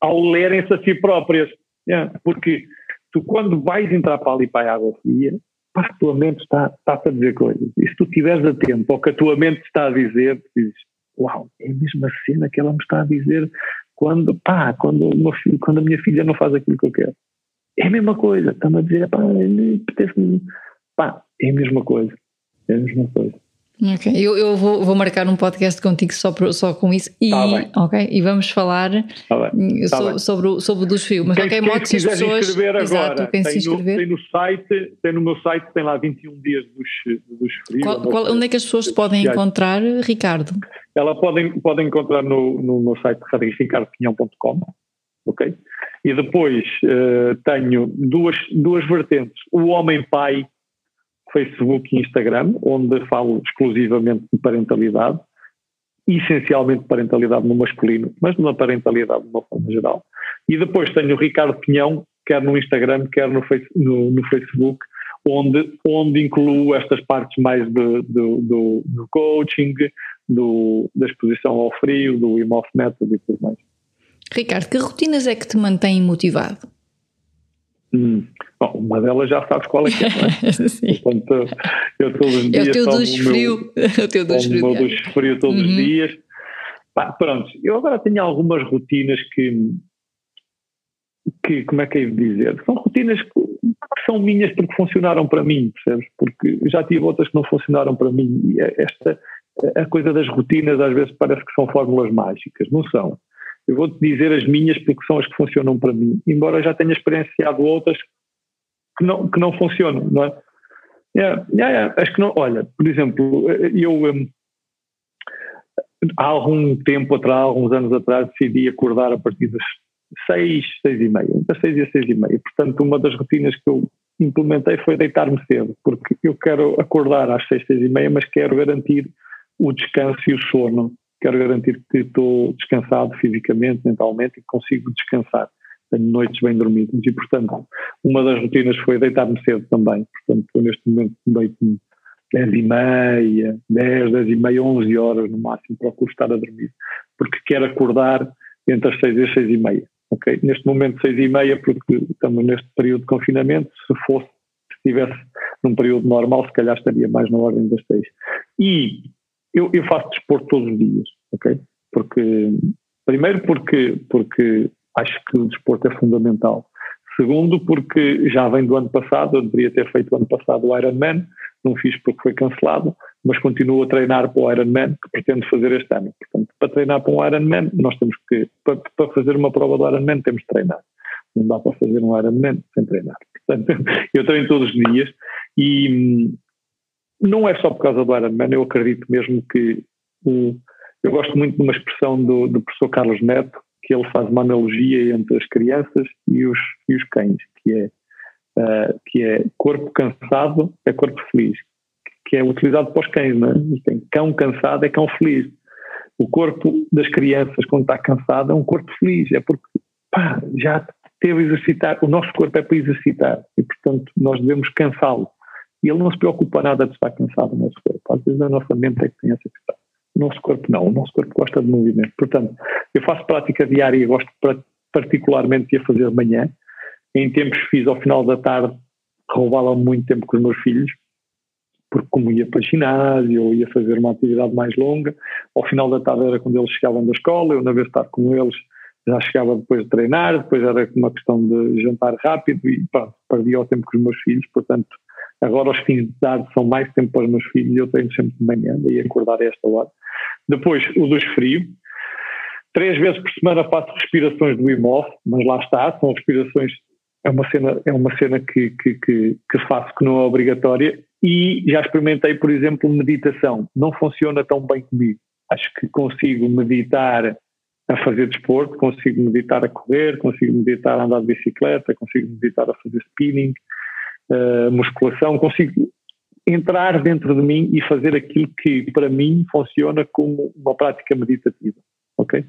Speaker 2: ao lerem-se a si próprias. Yeah, porque tu, quando vais entrar para ali para a água fria, a tua mente está, está a dizer coisas. E se tu estiveres atento ao que a tua mente está a dizer, dizes, uau, é a mesma cena que ela me está a dizer quando, pá, quando, uma, quando a minha filha não faz aquilo que eu quero. É a mesma coisa, está-me a dizer, pá, pá, é a mesma coisa. É a mesma coisa.
Speaker 1: Ok, eu, eu vou, vou, marcar um podcast contigo só, só com isso e, tá okay, e vamos falar tá so, sobre, o, sobre o desfio. Mas
Speaker 2: quem,
Speaker 1: qualquer
Speaker 2: quem
Speaker 1: modo, se as pessoas.
Speaker 2: Inscrever exato, agora, quem tem, se inscrever. No, tem no site, tem no meu site, tem lá 21 dias dos, dos frios.
Speaker 1: Qual, qual, onde é que as pessoas podem encontrar, Ricardo?
Speaker 2: Ela podem, podem encontrar no, no meu site radicardoquinhão.com, ok? E depois uh, tenho duas, duas vertentes. O Homem Pai Facebook e Instagram, onde falo exclusivamente de parentalidade, essencialmente parentalidade no masculino, mas numa parentalidade de uma forma geral. E depois tenho o Ricardo Pinhão, quer no Instagram, quer no, face, no, no Facebook, onde, onde incluo estas partes mais de, de, do, do coaching, do, da exposição ao frio, do IMOF Method e tudo mais.
Speaker 1: Ricardo, que rotinas é que te mantém motivado?
Speaker 2: Hum. Bom, uma delas já sabes qual é que é, não é? Sim. Portanto, eu todos os dias.
Speaker 1: É o teu dos frio.
Speaker 2: É o teu dos frio. O dos frio todos uhum. os dias. Pá, pronto, eu agora tenho algumas rotinas que, que, como é que é de dizer? São rotinas que, que, são minhas porque funcionaram para mim, percebes? Porque já tive outras que não funcionaram para mim. E é esta, a coisa das rotinas às vezes parece que são fórmulas mágicas, não são. Eu vou-te dizer as minhas porque são as que funcionam para mim, embora já tenha experienciado outras que não, que não funcionam, não é? Yeah, yeah, yeah. Acho que não, olha, por exemplo, eu um, há algum tempo atrás, alguns anos atrás, decidi acordar a partir das seis, seis e meia, das seis e seis e meia. Portanto, uma das rotinas que eu implementei foi deitar-me cedo, porque eu quero acordar às seis, seis e meia, mas quero garantir o descanso e o sono quero garantir que estou descansado fisicamente, mentalmente e consigo descansar. Tenho noites bem dormidas e, portanto, uma das rotinas foi deitar-me cedo também. Portanto, neste momento deito-me 10 e meia, 10, 10 e meia, 11 horas no máximo, procuro estar a dormir, porque quero acordar entre as 6 e as 6 e meia. Okay? Neste momento 6 e meia, porque estamos neste período de confinamento, se fosse, se estivesse num período normal, se calhar estaria mais na ordem das 6. E eu, eu faço desporto todos os dias, ok? Porque, primeiro porque, porque acho que o desporto é fundamental. Segundo, porque já vem do ano passado, eu deveria ter feito o ano passado o Ironman, não fiz porque foi cancelado, mas continuo a treinar para o Ironman, que pretendo fazer este ano. Portanto, para treinar para um Ironman, nós temos que, para, para fazer uma prova do Ironman, temos de treinar. Não dá para fazer um Ironman sem treinar. Portanto, eu treino todos os dias e, não é só por causa do Ironman, eu acredito mesmo que eu gosto muito de uma expressão do, do, professor Carlos Neto, que ele faz uma analogia entre as crianças e os, e os cães, que é, uh, que é corpo cansado é corpo feliz, que é utilizado para os cães, não é? Tem cão cansado é cão feliz. O corpo das crianças, quando está cansado, é um corpo feliz, é porque pá, já teve a exercitar, o nosso corpo é para exercitar e, portanto, nós devemos cansá-lo e ele não se preocupa nada de estar cansado o nosso corpo. Às vezes a nossa mente é que tem essa questão. Nosso corpo não, o nosso corpo gosta de movimento. Portanto, eu faço prática diária e gosto particularmente de a fazer de manhã. Em tempos fiz ao final da tarde, roubava muito tempo com os meus filhos, porque como ia para o ginásio ou ia fazer uma atividade mais longa, ao final da tarde era quando eles chegavam da escola, eu na vez de estar com eles já chegava depois de treinar, depois era uma questão de jantar rápido e pronto, perdia o tempo com os meus filhos, portanto Agora os fins de tarde são mais tempo para os meus filhos e eu tenho sempre de manhã, daí acordar a esta hora. Depois o dos frio. Três vezes por semana faço respirações do IMOF, mas lá está, são respirações, é uma cena, é uma cena que, que, que, que faço que não é obrigatória e já experimentei, por exemplo, meditação. Não funciona tão bem comigo. Acho que consigo meditar a fazer desporto, consigo meditar a correr, consigo meditar a andar de bicicleta, consigo meditar a fazer spinning, uh, musculação, consigo entrar dentro de mim e fazer aquilo que para mim funciona como uma prática meditativa, ok?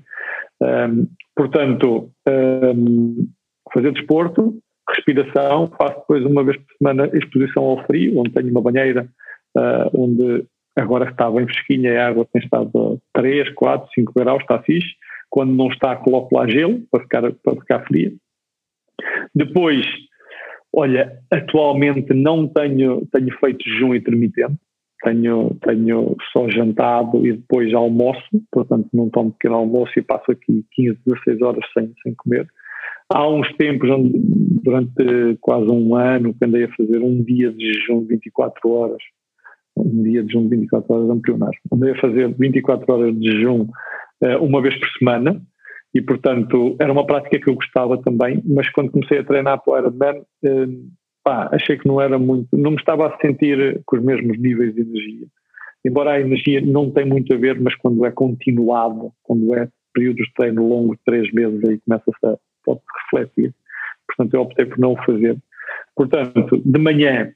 Speaker 2: Um, portanto, um, fazer desporto, respiração, faço depois uma vez por semana exposição ao frio, onde tenho uma banheira, uh, onde agora está bem fresquinha, a água tem estado a 3, 4, 5 graus, está fixe. Quando não está, coloco lá gelo para ficar, para ficar fria. Depois, Olha, atualmente não tenho, tenho feito jejum intermitente, tenho, tenho só jantado e depois almoço, portanto não tomo pequeno almoço e passo aqui 15, 16 horas sem, sem comer. Há uns tempos, durante quase um ano, que andei a fazer um dia de jejum de 24 horas, um dia de jejum de 24 horas, não Andei a fazer 24 horas de jejum eh, uma vez por semana, e portanto era uma prática que eu gostava também, mas quando comecei a treinar para o Ironman, eh, pá, achei que não era muito, não me estava a sentir com os mesmos níveis de energia. Embora a energia não tem muito a ver, mas quando é continuado, quando é períodos de treino longo de três meses, aí começa-se a pode refletir. Portanto, eu optei por não o fazer. Portanto, de manhã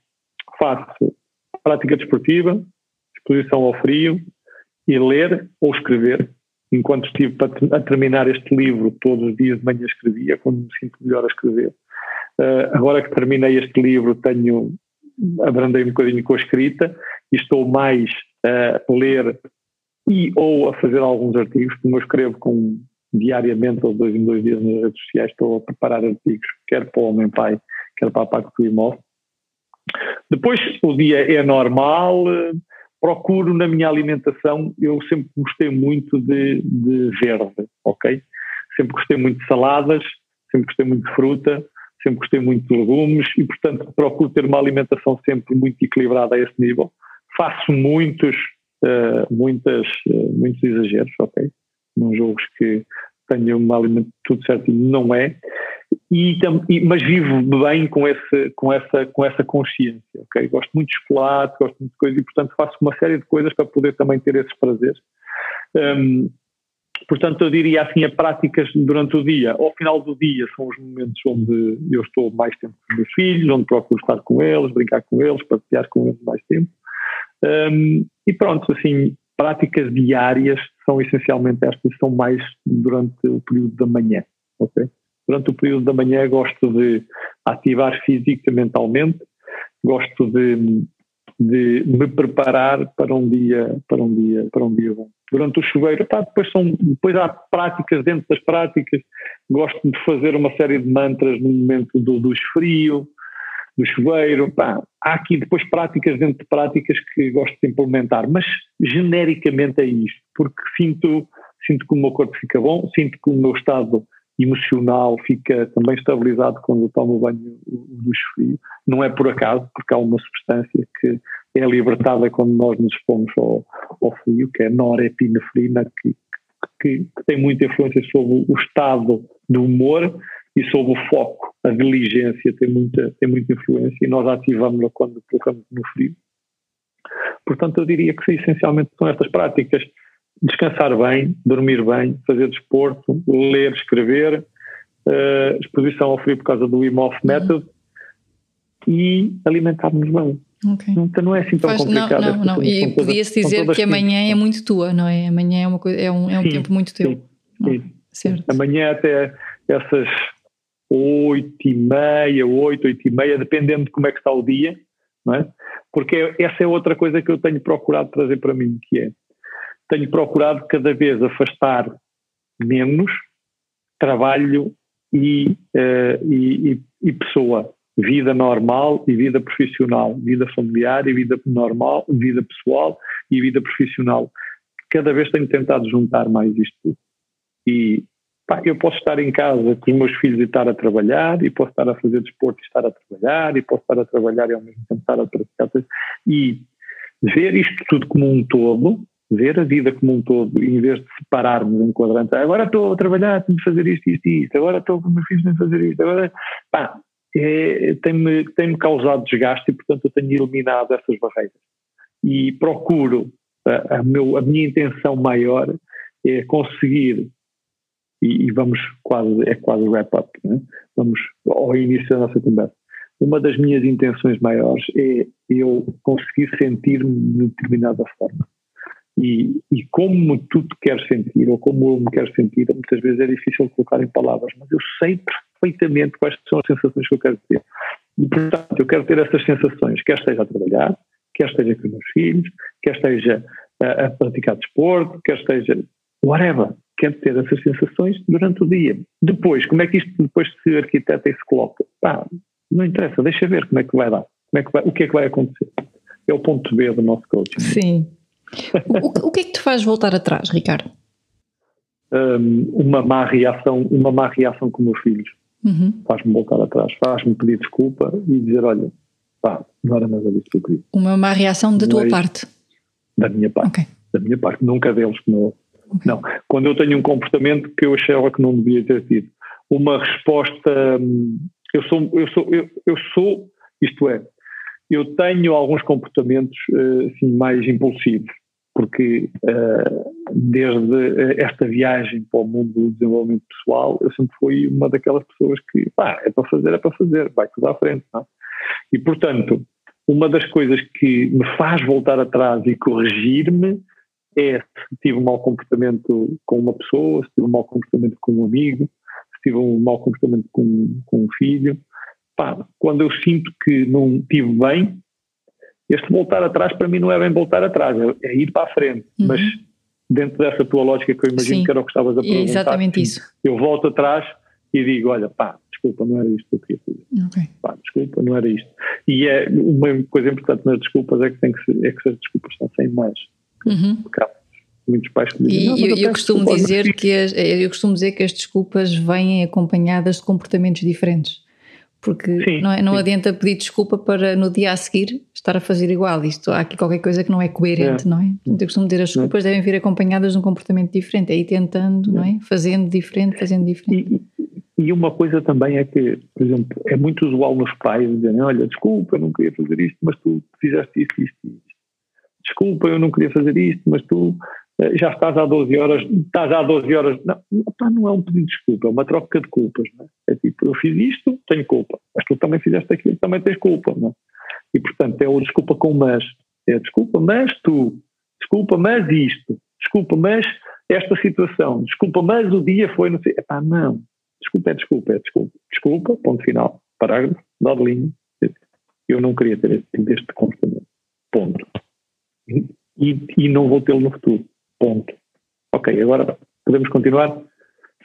Speaker 2: faço prática desportiva, exposição ao frio e ler ou escrever. Enquanto estive a terminar este livro, todos os dias de manhã escrevia, quando me sinto melhor a escrever. Uh, agora que terminei este livro, tenho abrandei um bocadinho com a escrita e estou mais a ler e ou a fazer alguns artigos, como eu escrevo com, diariamente ou dois em dois dias nas redes sociais, estou a preparar artigos, quer para o Homem Pai, quer para a Pacto do Imóvel. Depois o dia é normal, procuro na minha alimentação, eu sempre gostei muito de, de verde, ok? Sempre gostei muito de saladas, sempre gostei muito de fruta, sempre gostei muito de legumes e, portanto, procuro ter uma alimentação sempre muito equilibrada a esse nível. Faço muitos, uh, muitas, uh, muitos exageros, ok? Não julgos que tenha uma alimentação tudo certinho, não é. E, mas vivo bem com, esse, com, essa, com essa consciência, ok? Gosto muito de chocolate, gosto muito de coisas e, portanto, faço uma série de coisas para poder também ter esses prazeres. Um, Portanto, eu diria assim, a práticas durante o dia. Ao final do dia são os momentos onde eu estou mais tempo com os meus filhos, onde procuro estar com eles, brincar com eles, partilhar com eles mais tempo. Um, e pronto, assim, práticas diárias são essencialmente estas, são mais durante o período da manhã, ok? Durante o período da manhã gosto de ativar física mentalmente, gosto de, de me preparar para um dia, para um dia, para um dia bom durante o chuveiro. Pá, depois, são, depois há práticas dentro das práticas. Gosto de fazer uma série de mantras no momento do, do esfrio, do chuveiro. Pá, há aqui depois práticas dentro de práticas que gosto de implementar, mas genericamente é isto, porque sinto, sinto que o meu corpo fica bom, sinto que o meu estado emocional fica também estabilizado quando eu tomo banho do esfrio. Não é por acaso, porque há uma substância que é libertada quando nós nos expomos ao, ao frio, que é a norepinefrina, que, que, que, tem muita influência sobre o estado do humor e sobre o foco. A diligência tem muita, tem muita influência e nós ativamos-la quando colocamos no frio. Portanto, eu diria que essencialmente são estas práticas. Descansar bem, dormir bem, fazer desporto, ler, escrever, uh, exposição ao frio por causa do IMOF Method e alimentar-nos bem.
Speaker 1: Okay.
Speaker 2: Então não é assim tão
Speaker 1: Faz,
Speaker 2: complicado.
Speaker 1: Não, não, não. E podia-se dizer que amanhã é muito tua, não é? Amanhã é, uma coisa, é um, é um sim, tempo muito teu. Sim,
Speaker 2: sim. certo. Amanhã até essas oito e meia, oito, oito e meia, dependendo de como é que está o dia, não é? Porque essa é outra coisa que eu tenho procurado trazer para mim, que é, tenho procurado cada vez afastar menos trabalho e, uh, e, e, pessoa vida normal e vida profissional, vida familiar e vida normal, vida pessoal e vida profissional. Cada vez tenho tentado juntar mais isto tudo. E pá, eu posso estar em casa com os meus filhos e estar a trabalhar, e posso estar a fazer desporto e estar a trabalhar, e posso estar a trabalhar e ao mesmo tempo estar a praticar. E ver isto tudo como um todo, ver a vida como um todo, em vez de separarmos em quadrantes, agora estou a trabalhar, tenho de fazer isto, isto e isto, agora estou com meus filhos, tenho de fazer isto, agora, pá, é, tem-me tem causado desgaste e, portanto, eu tenho eliminado essas barreiras. E procuro, a, a, meu, a minha intenção maior é conseguir, e, e, vamos quase, é quase wrap-up, né? vamos ao início da nossa conversa. Uma das minhas intenções maiores é eu conseguir sentir-me de determinada forma. E, e, como tu te queres sentir, ou como eu me quero sentir, muitas vezes é difícil colocar em palavras, mas eu sei perfeitamente quais são as sensações que eu quero ter. E, portanto, eu quero ter essas sensações, quer esteja a trabalhar, quer esteja com os meus filhos, quer esteja a, a praticar desporto, quer esteja whatever. Quero ter essas sensações durante o dia. Depois, como é que isto depois se arquiteta e se coloca? Não interessa, deixa ver como é que vai dar, como é que vai, o que é que vai acontecer. É o ponto B do nosso coaching.
Speaker 1: Sim. O, o que é que te faz voltar atrás, Ricardo?
Speaker 2: Um, uma má reação, uma má reação com meus filhos uhum. faz-me voltar atrás, faz-me pedir desculpa e dizer: olha, pá, não era nada disso que eu queria.
Speaker 1: Uma má reação da tua parte?
Speaker 2: Da minha parte. Okay. Da minha parte, nunca deles, não. Okay. Não. Quando eu tenho um comportamento que eu achava que não devia ter tido, uma resposta. Hum, eu sou, eu sou, eu, eu sou, isto é, eu tenho alguns comportamentos eh, assim, mais impulsivos porque uh, desde esta viagem para o mundo do desenvolvimento pessoal, eu sempre fui uma daquelas pessoas que, pá, é para fazer, é para fazer, vai tudo à frente, não? É? E, portanto, uma das coisas que me faz voltar atrás e corrigir-me é se tive um mau comportamento com uma pessoa, se tive um mau comportamento com um amigo, se tive um mau comportamento com, com um filho. Pá, quando eu sinto que não tive bem, este voltar atrás para mim não é bem voltar atrás, é, é ir para a frente. Uhum. Mas dentro dessa tua lógica que eu imagino Sim. que era o que estavas a perguntar.
Speaker 1: Exatamente isso.
Speaker 2: Eu volto atrás e digo, olha, pá, desculpa, não era isto que eu queria fazer. Okay. Pá, desculpa, não era isto. E é uma coisa importante nas desculpas é que, tem que, ser, é que as desculpas estão sem mais.
Speaker 1: Uhum. Porque há
Speaker 2: muitos pais que dizem,
Speaker 1: E eu, eu costumo dizer que as, eu costumo dizer que as desculpas vêm acompanhadas de comportamentos diferentes. Porque sim, não, é, não adianta pedir desculpa para no dia a seguir estar a fazer igual. Isto, há aqui qualquer coisa que não é coerente, é. não é? Então, eu costumo dizer as desculpas é. devem vir acompanhadas de um comportamento diferente, aí tentando, é. não é? Fazendo diferente, fazendo diferente.
Speaker 2: E, e, uma coisa também é que, por exemplo, é muito usual nos pais dizerem: Olha, desculpa, eu não queria fazer isto, mas tu fizeste isto, isto, isto. Desculpa, eu não queria fazer isto, mas tu eh, já estás há 12 horas, estás há 12 horas. Não, não é um pedido de desculpa, é uma troca de culpas. Não é? é tipo, eu fiz isto, tenho culpa, mas tu também fizeste aquilo, também tens culpa. Não é? E portanto é o desculpa com mas. É desculpa, mas tu, desculpa, mas isto, desculpa, mas esta situação, desculpa, mas o dia foi, não sei. Epá, não. Desculpa é desculpa, é desculpa. Desculpa, ponto final, parágrafo, dado linha. Eu não queria ter este comportamento. Ponto. E, e não vou tê-lo no futuro. Ponto. Ok, agora podemos continuar.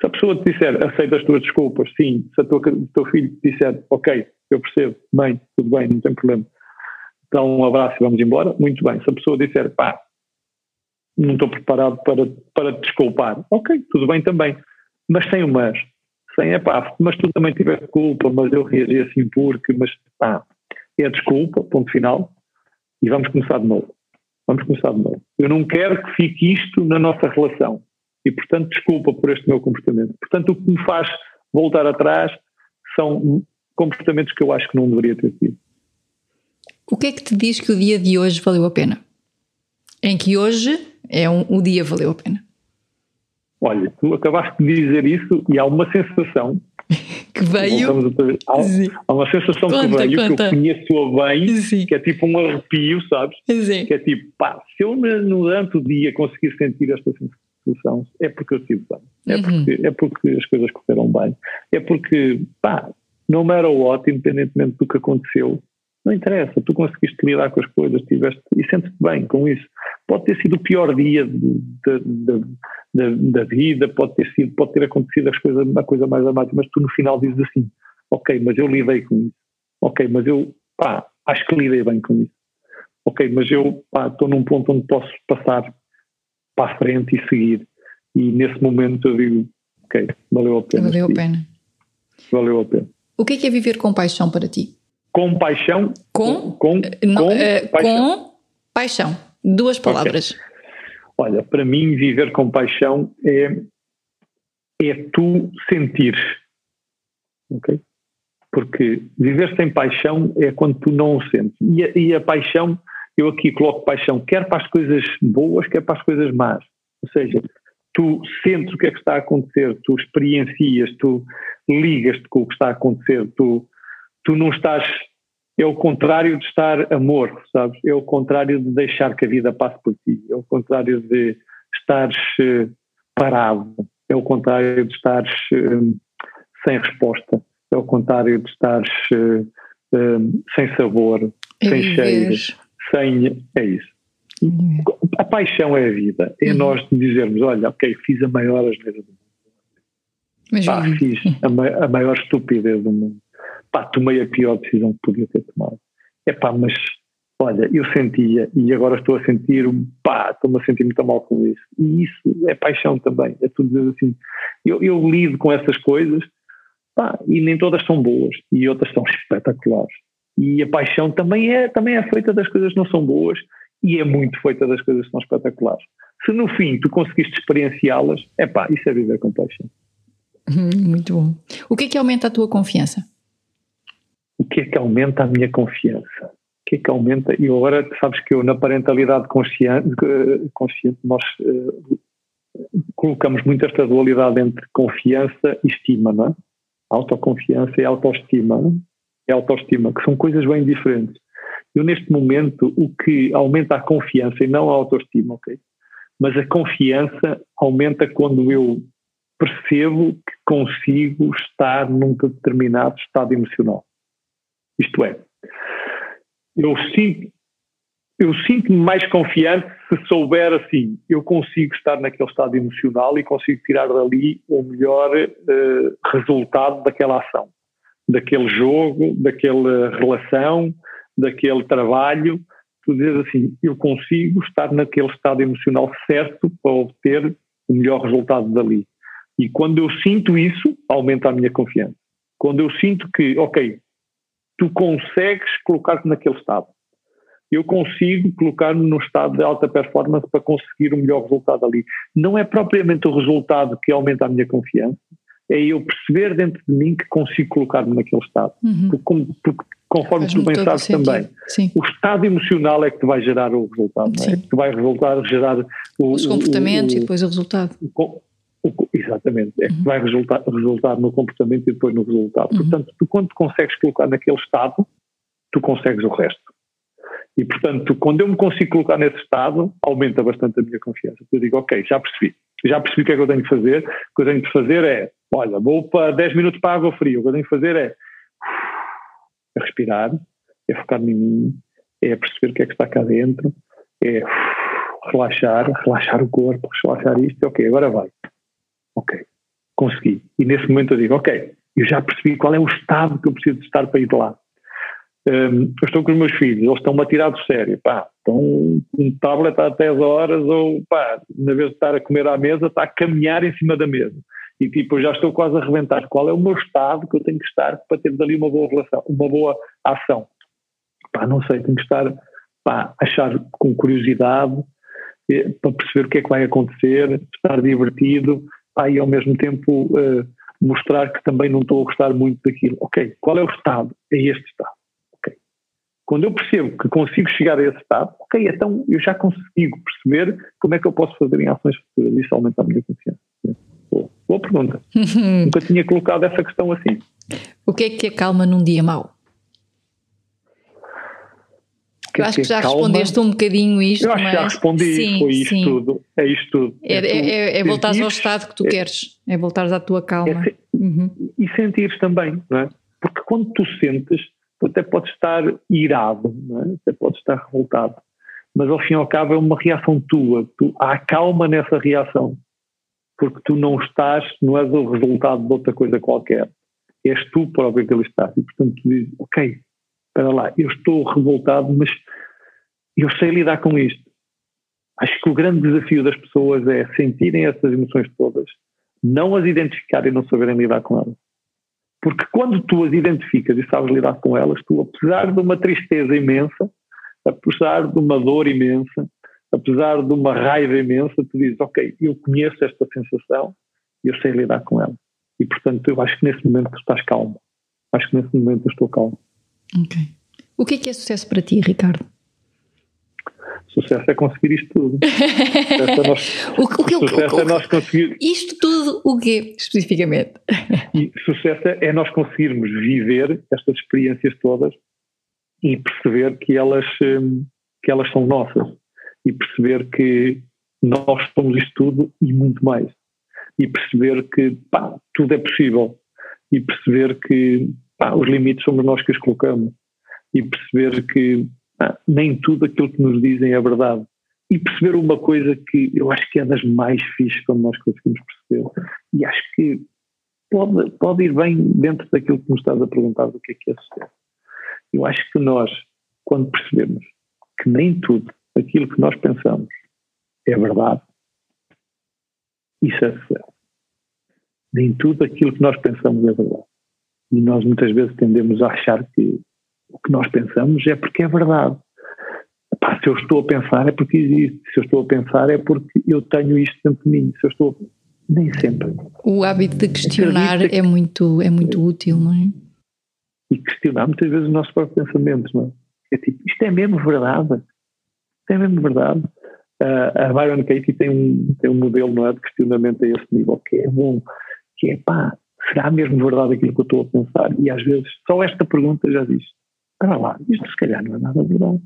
Speaker 2: Se a pessoa te disser aceita as tuas desculpas, sim. Se o teu filho te disser ok, eu percebo, bem, tudo bem, não tem problema. Então um abraço e vamos embora, muito bem. Se a pessoa disser pá, não estou preparado para, para te desculpar, ok, tudo bem também. Mas sem o mas. Sem é pá, mas tu também tiveste culpa, mas eu reagi assim porque, mas pá, é desculpa, ponto final, e vamos começar de novo. Vamos começar de novo. Eu não quero que fique isto na nossa relação. E, portanto, desculpa por este meu comportamento. Portanto, o que me faz voltar atrás são comportamentos que eu acho que não deveria ter tido.
Speaker 1: O que é que te diz que o dia de hoje valeu a pena? Em que hoje é um, o dia valeu a pena?
Speaker 2: Olha, tu acabaste de dizer isso e há uma sensação
Speaker 1: que veio.
Speaker 2: Há, há, uma sensação conta, que veio conta. que eu conheço bem, Sim. que é tipo um arrepio, sabes? Sim. Que é tipo, pá, se eu durante o dia conseguir sentir esta sensação, é porque eu estive bem. É, uhum. porque, é porque as coisas correram bem. É porque, pá, no matter what, independentemente do que aconteceu, não interessa, tu conseguiste lidar com as coisas, tiveste e sentes-te bem com isso. Pode ter sido o pior dia da, da, da, vida, pode ter sido, pode ter acontecido as coisas, a coisa mais amada, mas tu no final dizes assim, ok, mas eu lidei com isso. Ok, mas eu, pá, acho que lidei bem com isso. Ok, mas eu, pá, estou num ponto onde posso passar para a frente e seguir. E nesse momento eu digo, ok, valeu a pena.
Speaker 1: Valeu a pena.
Speaker 2: Valeu a pena.
Speaker 1: O que é que é viver com paixão para ti?
Speaker 2: Com paixão?
Speaker 1: Com? Com, não, com, uh, paixão. com paixão. Duas palavras. Okay.
Speaker 2: Olha, para mim, viver com paixão é, é tu sentir. Ok? Porque viver sem paixão é quando tu não o sentes. E a, e a paixão, eu aqui coloco paixão, quer para as coisas boas, quer para as coisas más. Ou seja, tu sentes o que é que está a acontecer, tu experiencias, tu ligas-te com o que está a acontecer, tu, tu não estás. É o contrário de estar amor, sabes? É o contrário de deixar que a vida passe por ti, é o contrário de estares uh, parado, é o contrário de estares uh, sem resposta, é o contrário de estares uh, sem sabor, é sem cheiros, sem. É isso. A paixão é a vida. É uhum. nós dizermos: olha, ok, fiz a maior asneira do mundo. Mas Pá, fiz a, ma a, maior estupidez do mundo. Pá, tomei a pior decisão que podia ter tomado. É pá, mas olha, eu sentia e agora estou a sentir, pá, estou-me a sentir muito mal com isso. E isso é paixão também. É tudo dizer assim. Eu, eu lido com essas coisas, pá, e nem todas são boas e outras são espetaculares. E a paixão também é, também é feita das coisas que não são boas e é muito feita das coisas que são espetaculares. Se no fim tu conseguiste experienciá-las, é pá, isso é viver com paixão.
Speaker 1: Hum, muito bom. O que é que aumenta a tua confiança?
Speaker 2: O que é que aumenta a minha confiança? O que é que aumenta? E agora sabes que eu na parentalidade consciente, consciente nós uh, colocamos muito esta dualidade entre confiança e estima, não é? Autoconfiança e autoestima, é? é autoestima, que são coisas bem diferentes. Eu, neste momento, o que aumenta a confiança e não a autoestima, ok? Mas a confiança aumenta quando eu percebo que consigo estar num determinado estado emocional. Isto é, eu sinto, eu sinto-me mais confiante se souber assim, eu consigo estar naquele estado emocional e consigo tirar dali o melhor uh, resultado daquela ação, daquele jogo, daquela relação, daquele trabalho. Tu dizes assim, eu consigo estar naquele estado emocional certo para obter o melhor resultado dali. E quando eu sinto isso, aumenta a minha confiança. Quando eu sinto que, ok, tu consegues colocar-te naquele estado. Eu consigo colocar-me num estado de alta performance para conseguir o melhor resultado ali. Não é propriamente o resultado que aumenta a minha confiança, é eu perceber dentro de mim que consigo colocar-me naquele estado. Uhum. Porque, porque, conforme tu bem sabes também, Sim. o estado emocional é que te vai gerar o resultado, não é? que vai resultar, gerar
Speaker 1: o, os comportamentos o, o, e depois o resultado.
Speaker 2: Exatamente, é que uhum. vai resultar, resultar no comportamento e depois no resultado. Uhum. Portanto, tu quando consegues colocar naquele estado, tu consegues o resto. E, portanto, quando eu me consigo colocar nesse estado, aumenta bastante a minha confiança. Eu digo, ok, já percebi. Já percebi o que é que eu tenho que fazer. O que eu tenho que fazer é, olha, vou para 10 minutos para a água fria. O que eu tenho que fazer é, é respirar, é focar em mim, é perceber o que é que está cá dentro, é relaxar, relaxar o corpo, relaxar isto. Ok, agora vai. Ok, consegui. E nesse momento eu digo, ok, eu já percebi qual é o estado que eu preciso estar para ir de lá. Um, eu estou com os meus filhos, eles estão-me a tirar do sério, pá, estão um tablet há 10 horas ou, pá, na vez de estar a comer à mesa, está a caminhar em cima da mesa. E tipo, eu já estou quase a arrebentar. Qual é o meu estado que eu tenho que estar para ter dali uma boa relação, uma boa ação? Pá, não sei, tenho que estar, pá, achar com curiosidade, eh, para perceber o que é que vai acontecer, estar divertido, pá, e ao mesmo tempo uh, mostrar que também não estou a gostar muito daquilo. Ok, qual é o estado? É este estado. Quando eu percebo que consigo chegar a esse estado, ok, então eu já consigo perceber como é que eu posso fazer em ações futuras. Isso aumenta a minha confiança. Boa, boa pergunta. Nunca tinha colocado essa questão assim.
Speaker 1: O que é que acalma num dia mau? Eu acho que, que já calma, respondeste um bocadinho isto.
Speaker 2: Eu acho
Speaker 1: mas...
Speaker 2: que já respondi, sim, foi isto sim. tudo. É isto tudo.
Speaker 1: É, é, é, é voltares ao estado que tu é, queres, é voltares à tua calma.
Speaker 2: É uhum. E sentires também, não é? Porque quando tu sentes, tu até podes estar irado, é? até podes estar revoltado, mas ao fim e ao cabo é uma reação tua, tu, há calma nessa reação, porque tu não estás, não és o resultado de outra coisa qualquer, és tu próprio que ele está, e portanto tu dizes, ok, espera lá, eu estou revoltado, mas eu sei lidar com isto. Acho que o grande desafio das pessoas é sentirem essas emoções todas, não as identificarem e não saberem lidar com elas. Porque quando tu as identificas e sabes lidar com elas, tu, apesar de uma tristeza imensa, apesar de uma dor imensa, apesar de uma raiva imensa, tu dizes, ok, eu conheço esta sensação e eu sei lidar com ela. E portanto, eu acho que nesse momento tu estás calmo. Acho que nesse momento eu estou calmo.
Speaker 1: Ok. O que é que é sucesso para ti, Ricardo?
Speaker 2: Sucesso é conseguir isto tudo. é nós, o, o, que, sucesso o, é nós conseguir.
Speaker 1: Isto tudo, o quê, especificamente?
Speaker 2: E sucesso é nós conseguirmos viver estas experiências todas e perceber que elas, hum, que elas são nossas. E perceber que nós somos isto tudo e muito mais. E perceber que pá, tudo é possível. E perceber que pá, os limites somos nós que os colocamos. E perceber que ah, nem tudo aquilo que nos dizem é verdade. E perceber uma coisa que eu acho que é das mais fixas quando nós conseguimos perceber, e acho que pode, pode ir bem dentro daquilo que nos estás a perguntar do que é que é sucesso. Eu acho que nós, quando percebemos que nem tudo aquilo que nós pensamos é verdade, isso é sucesso. Nem tudo aquilo que nós pensamos é verdade. E nós muitas vezes tendemos a achar que o que nós pensamos é porque é verdade. Pá, se eu estou a pensar é porque existe, se eu estou a pensar é porque eu tenho isto dentro de mim, se eu estou nem sempre.
Speaker 1: O hábito de questionar é muito, é muito útil, não é?
Speaker 2: E questionar muitas vezes os nossos próprios pensamentos, não é? É tipo, isto é mesmo verdade? Isto é mesmo verdade? Uh, a Byron Katie tem um, tem um modelo não é, de questionamento a esse nível que é bom, que é pá, será mesmo verdade aquilo que eu estou a pensar? E às vezes só esta pergunta já diz, espera lá, isto se calhar não é nada verdade.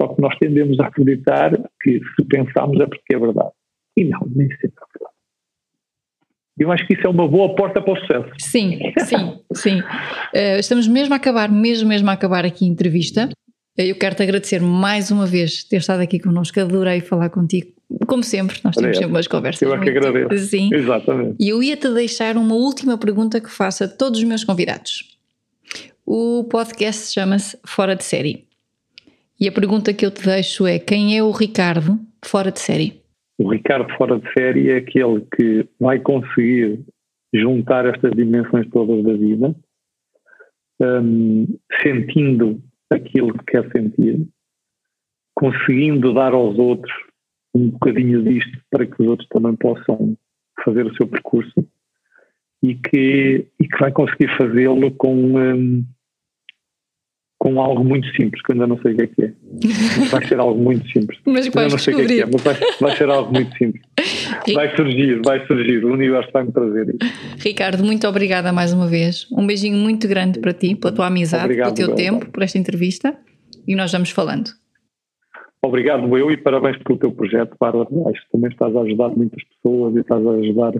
Speaker 2: Só que nós tendemos a acreditar que se pensamos é porque é verdade. E não, nem sempre é verdade. Eu acho que isso é uma boa porta para o sucesso.
Speaker 1: Sim, sim, sim. Uh, estamos mesmo a acabar, mesmo, mesmo a acabar aqui a entrevista. Eu quero-te agradecer mais uma vez ter estado aqui connosco, adorei falar contigo. Como sempre, nós temos sempre umas conversas.
Speaker 2: Eu é que agradeço.
Speaker 1: Sim.
Speaker 2: Exatamente.
Speaker 1: E eu ia-te deixar uma última pergunta que faço a todos os meus convidados. O podcast chama-se Fora de Série. E a pergunta que eu te deixo é: quem é o Ricardo fora de série?
Speaker 2: O Ricardo fora de série é aquele que vai conseguir juntar estas dimensões todas da vida, um, sentindo aquilo que quer sentir, conseguindo dar aos outros um bocadinho disto para que os outros também possam fazer o seu percurso e que, e que vai conseguir fazê-lo com, um, com algo muito simples, que eu ainda não sei o que é que é. Mas vai ser algo muito simples.
Speaker 1: Mas vais
Speaker 2: não sei o que é que é, mas vai, vai ser algo muito simples. Vai surgir, vai surgir, o universo vai me trazer isso.
Speaker 1: Ricardo, muito obrigada mais uma vez. Um beijinho muito grande para ti, pela tua amizade, Obrigado, pelo teu tempo, por esta entrevista e nós vamos falando.
Speaker 2: Obrigado eu e parabéns pelo teu projeto, Bárbara. Acho que também estás a ajudar muitas pessoas e estás a ajudar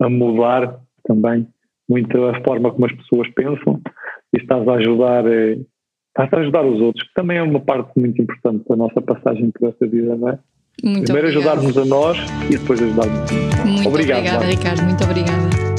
Speaker 2: a mudar também muito a forma como as pessoas pensam e estás a ajudar, eh, estás a ajudar os outros, que também é uma parte muito importante da nossa passagem por esta vida, não é?
Speaker 1: Muito
Speaker 2: Primeiro ajudarmos a nós e depois ajudarmos.
Speaker 1: Muito obrigado, obrigada, Ricardo. Muito obrigada.